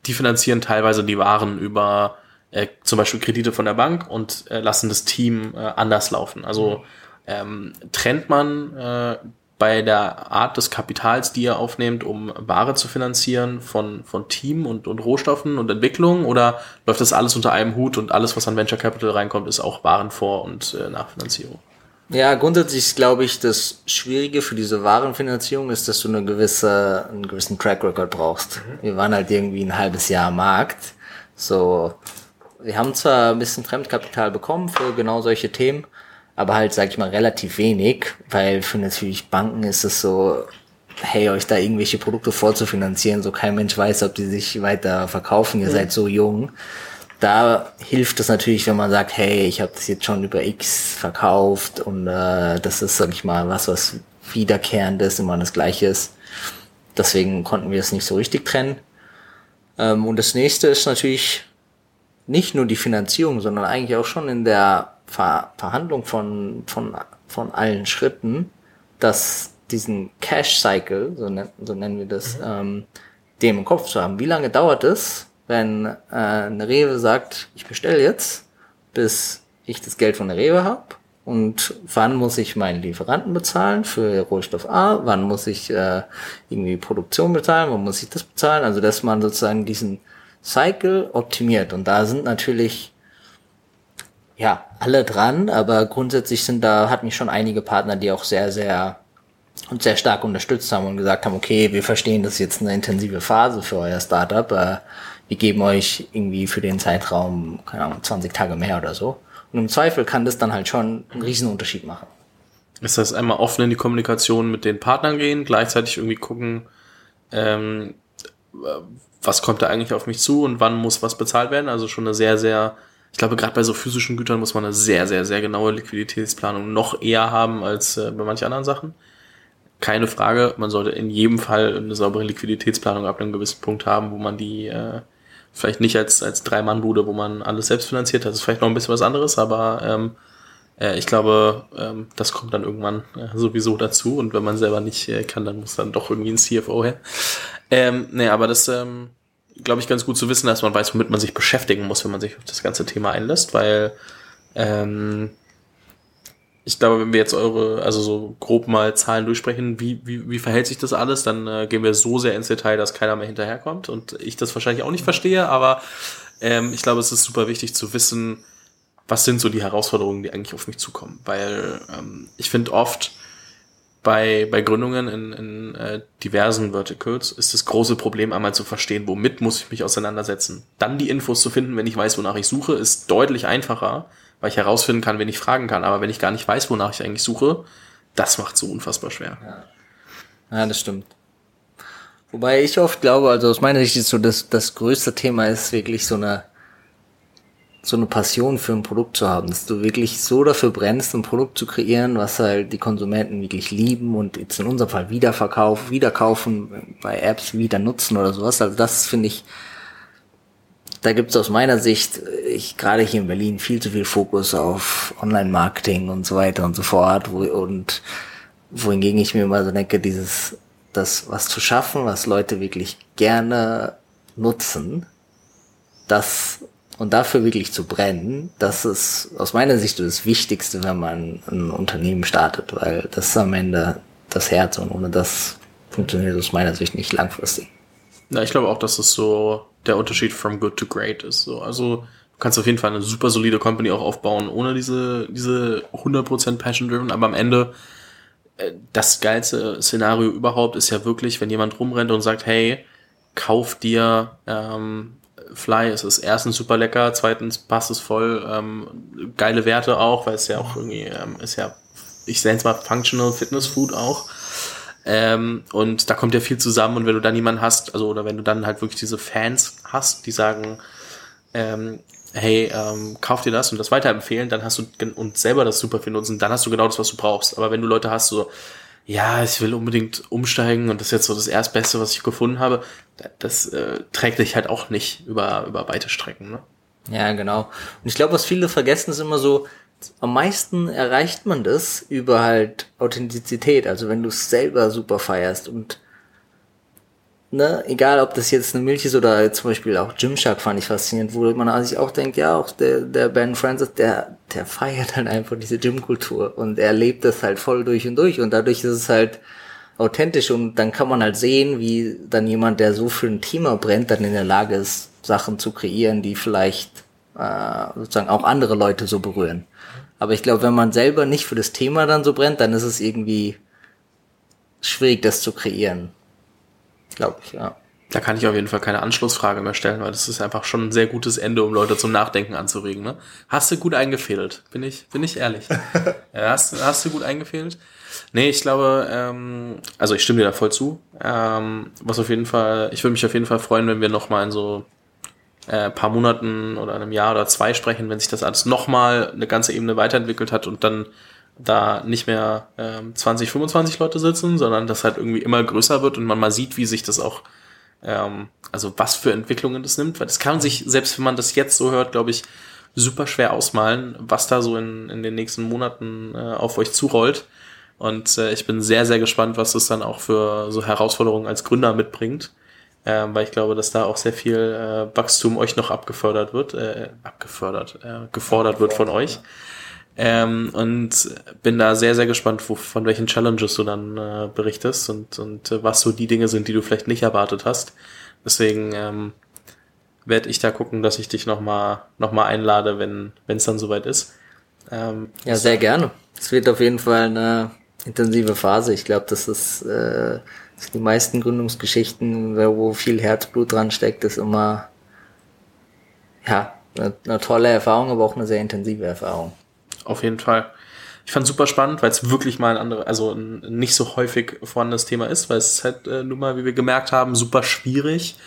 die finanzieren teilweise die Waren über äh, zum Beispiel Kredite von der Bank und äh, lassen das Team äh, anders laufen. Also ähm, trennt man äh, bei der Art des Kapitals, die ihr aufnehmt, um Ware zu finanzieren von, von Team und, und Rohstoffen und Entwicklung? Oder läuft das alles unter einem Hut und alles, was an Venture Capital reinkommt, ist auch Warenvor- und äh, Nachfinanzierung? Ja, grundsätzlich glaube ich, das Schwierige für diese Warenfinanzierung ist, dass du eine gewisse, einen gewissen Track Record brauchst. Mhm. Wir waren halt irgendwie ein halbes Jahr am Markt. So, wir haben zwar ein bisschen Fremdkapital bekommen für genau solche Themen, aber halt, sag ich mal, relativ wenig, weil für natürlich Banken ist es so, hey, euch da irgendwelche Produkte vorzufinanzieren, so kein Mensch weiß, ob die sich weiter verkaufen, ihr mhm. seid so jung da hilft es natürlich, wenn man sagt, hey, ich habe das jetzt schon über X verkauft und äh, das ist, sag ich mal, was, was wiederkehrendes, immer das Gleiche ist. Deswegen konnten wir es nicht so richtig trennen. Ähm, und das nächste ist natürlich nicht nur die Finanzierung, sondern eigentlich auch schon in der Ver Verhandlung von, von, von allen Schritten, dass diesen Cash Cycle, so, nen so nennen wir das, mhm. ähm, dem im Kopf zu haben. Wie lange dauert es, wenn äh, eine Rewe sagt, ich bestelle jetzt, bis ich das Geld von der Rewe habe und wann muss ich meinen Lieferanten bezahlen für Rohstoff A, wann muss ich äh, irgendwie Produktion bezahlen, wann muss ich das bezahlen, also dass man sozusagen diesen Cycle optimiert. Und da sind natürlich ja alle dran, aber grundsätzlich sind da hat mich schon einige Partner, die auch sehr sehr und sehr stark unterstützt haben und gesagt haben, okay, wir verstehen, das ist jetzt eine intensive Phase für euer Startup, äh, wir geben euch irgendwie für den Zeitraum, keine Ahnung, 20 Tage mehr oder so. Und im Zweifel kann das dann halt schon einen riesen Unterschied machen. Ist das einmal offen in die Kommunikation mit den Partnern gehen, gleichzeitig irgendwie gucken, ähm, was kommt da eigentlich auf mich zu und wann muss was bezahlt werden? Also schon eine sehr, sehr, ich glaube, gerade bei so physischen Gütern muss man eine sehr, sehr, sehr genaue Liquiditätsplanung noch eher haben als äh, bei manchen anderen Sachen. Keine Frage, man sollte in jedem Fall eine saubere Liquiditätsplanung ab einem gewissen Punkt haben, wo man die äh, Vielleicht nicht als, als Drei-Mann-Bude, wo man alles selbst finanziert hat. Das ist vielleicht noch ein bisschen was anderes, aber ähm, äh, ich glaube, ähm, das kommt dann irgendwann äh, sowieso dazu. Und wenn man selber nicht äh, kann, dann muss dann doch irgendwie ein CFO her. Ähm, nee, aber das, ähm, glaube ich, ganz gut zu wissen, dass man weiß, womit man sich beschäftigen muss, wenn man sich auf das ganze Thema einlässt, weil ähm, ich glaube, wenn wir jetzt eure, also so grob mal Zahlen durchsprechen, wie, wie, wie verhält sich das alles, dann äh, gehen wir so sehr ins Detail, dass keiner mehr hinterherkommt und ich das wahrscheinlich auch nicht verstehe, aber ähm, ich glaube, es ist super wichtig zu wissen, was sind so die Herausforderungen, die eigentlich auf mich zukommen. Weil ähm, ich finde oft bei, bei Gründungen in, in äh, diversen Verticals ist das große Problem einmal zu verstehen, womit muss ich mich auseinandersetzen. Dann die Infos zu finden, wenn ich weiß, wonach ich suche, ist deutlich einfacher weil ich herausfinden kann, wen ich fragen kann. Aber wenn ich gar nicht weiß, wonach ich eigentlich suche, das macht so unfassbar schwer. Ja, ja das stimmt. Wobei ich oft glaube, also aus meiner Sicht ist so, dass das größte Thema ist wirklich so eine so eine Passion für ein Produkt zu haben, dass du wirklich so dafür brennst, ein Produkt zu kreieren, was halt die Konsumenten wirklich lieben und jetzt in unserem Fall wiederverkaufen, wiederkaufen, bei Apps wieder nutzen oder sowas. Also das finde ich da gibt es aus meiner Sicht, ich gerade hier in Berlin, viel zu viel Fokus auf Online-Marketing und so weiter und so fort. Wo, und wohingegen ich mir immer so denke, dieses, das was zu schaffen, was Leute wirklich gerne nutzen, das und dafür wirklich zu brennen, das ist aus meiner Sicht das Wichtigste, wenn man ein Unternehmen startet, weil das ist am Ende das Herz und ohne das funktioniert aus meiner Sicht nicht langfristig. Na, ich glaube auch, dass es so der Unterschied from good to great ist. So, also du kannst auf jeden Fall eine super solide Company auch aufbauen, ohne diese, diese 100% Passion Driven, aber am Ende äh, das geilste Szenario überhaupt ist ja wirklich, wenn jemand rumrennt und sagt, hey, kauf dir ähm, Fly, es ist erstens super lecker, zweitens passt es voll, ähm, geile Werte auch, weil es ja auch irgendwie ähm, ist ja, ich nenne es mal Functional Fitness Food auch. Ähm, und da kommt ja viel zusammen und wenn du dann jemanden hast, also oder wenn du dann halt wirklich diese Fans hast, die sagen, ähm, hey, ähm, kauf dir das und das weiterempfehlen, dann hast du und selber das super viel nutzen, dann hast du genau das, was du brauchst. Aber wenn du Leute hast, so, ja, ich will unbedingt umsteigen und das ist jetzt so das Erstbeste, was ich gefunden habe, das äh, trägt dich halt auch nicht über, über weite Strecken. Ne? Ja, genau. Und ich glaube, was viele vergessen, ist immer so, am meisten erreicht man das über halt Authentizität. Also wenn du es selber super feierst und ne, egal ob das jetzt eine Milch ist oder zum Beispiel auch Gymshark fand ich faszinierend, wo man sich auch denkt, ja, auch der, der Ben Francis, der, der feiert halt einfach diese Gymkultur und er lebt das halt voll durch und durch und dadurch ist es halt authentisch und dann kann man halt sehen, wie dann jemand, der so für ein Thema brennt, dann in der Lage ist, Sachen zu kreieren, die vielleicht äh, sozusagen auch andere Leute so berühren. Aber ich glaube, wenn man selber nicht für das Thema dann so brennt, dann ist es irgendwie schwierig, das zu kreieren. Glaube ich, ja. Da kann ich auf jeden Fall keine Anschlussfrage mehr stellen, weil das ist einfach schon ein sehr gutes Ende, um Leute zum Nachdenken anzuregen. Ne? Hast du gut eingefädelt, bin ich, bin ich ehrlich. hast, hast du gut eingefädelt? Nee, ich glaube, ähm, also ich stimme dir da voll zu. Ähm, was auf jeden Fall, ich würde mich auf jeden Fall freuen, wenn wir nochmal in so äh, paar Monaten oder einem Jahr oder zwei sprechen, wenn sich das alles nochmal eine ganze Ebene weiterentwickelt hat und dann da nicht mehr ähm, 20, 25 Leute sitzen, sondern das halt irgendwie immer größer wird und man mal sieht, wie sich das auch, ähm, also was für Entwicklungen das nimmt, weil das kann sich, selbst wenn man das jetzt so hört, glaube ich, super schwer ausmalen, was da so in, in den nächsten Monaten äh, auf euch zurollt. Und äh, ich bin sehr, sehr gespannt, was das dann auch für so Herausforderungen als Gründer mitbringt. Ähm, weil ich glaube, dass da auch sehr viel äh, Wachstum euch noch abgefördert wird, äh, abgefördert, äh, gefordert wird von euch. Ähm, und bin da sehr, sehr gespannt, wo, von welchen Challenges du dann äh, berichtest und, und äh, was so die Dinge sind, die du vielleicht nicht erwartet hast. Deswegen ähm, werde ich da gucken, dass ich dich nochmal noch mal einlade, wenn es dann soweit ist. Ähm, ja, sehr gerne. Es wird auf jeden Fall eine intensive Phase. Ich glaube, das ist äh, die meisten Gründungsgeschichten, wo viel Herzblut dran steckt, ist immer ja eine, eine tolle Erfahrung, aber auch eine sehr intensive Erfahrung auf jeden Fall. Ich fand super spannend, weil es wirklich mal ein anderes, also ein nicht so häufig vorhandenes Thema ist, weil es ist halt äh, nun mal, wie wir gemerkt haben, super schwierig,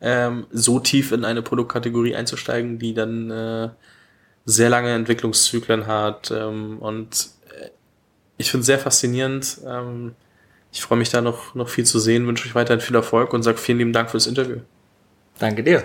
ähm, so tief in eine Produktkategorie einzusteigen, die dann äh, sehr lange Entwicklungszyklen hat. Ähm, und äh, ich finde es sehr faszinierend. Ähm, ich freue mich da noch, noch viel zu sehen, wünsche euch weiterhin viel Erfolg und sage vielen lieben Dank fürs Interview. Danke dir.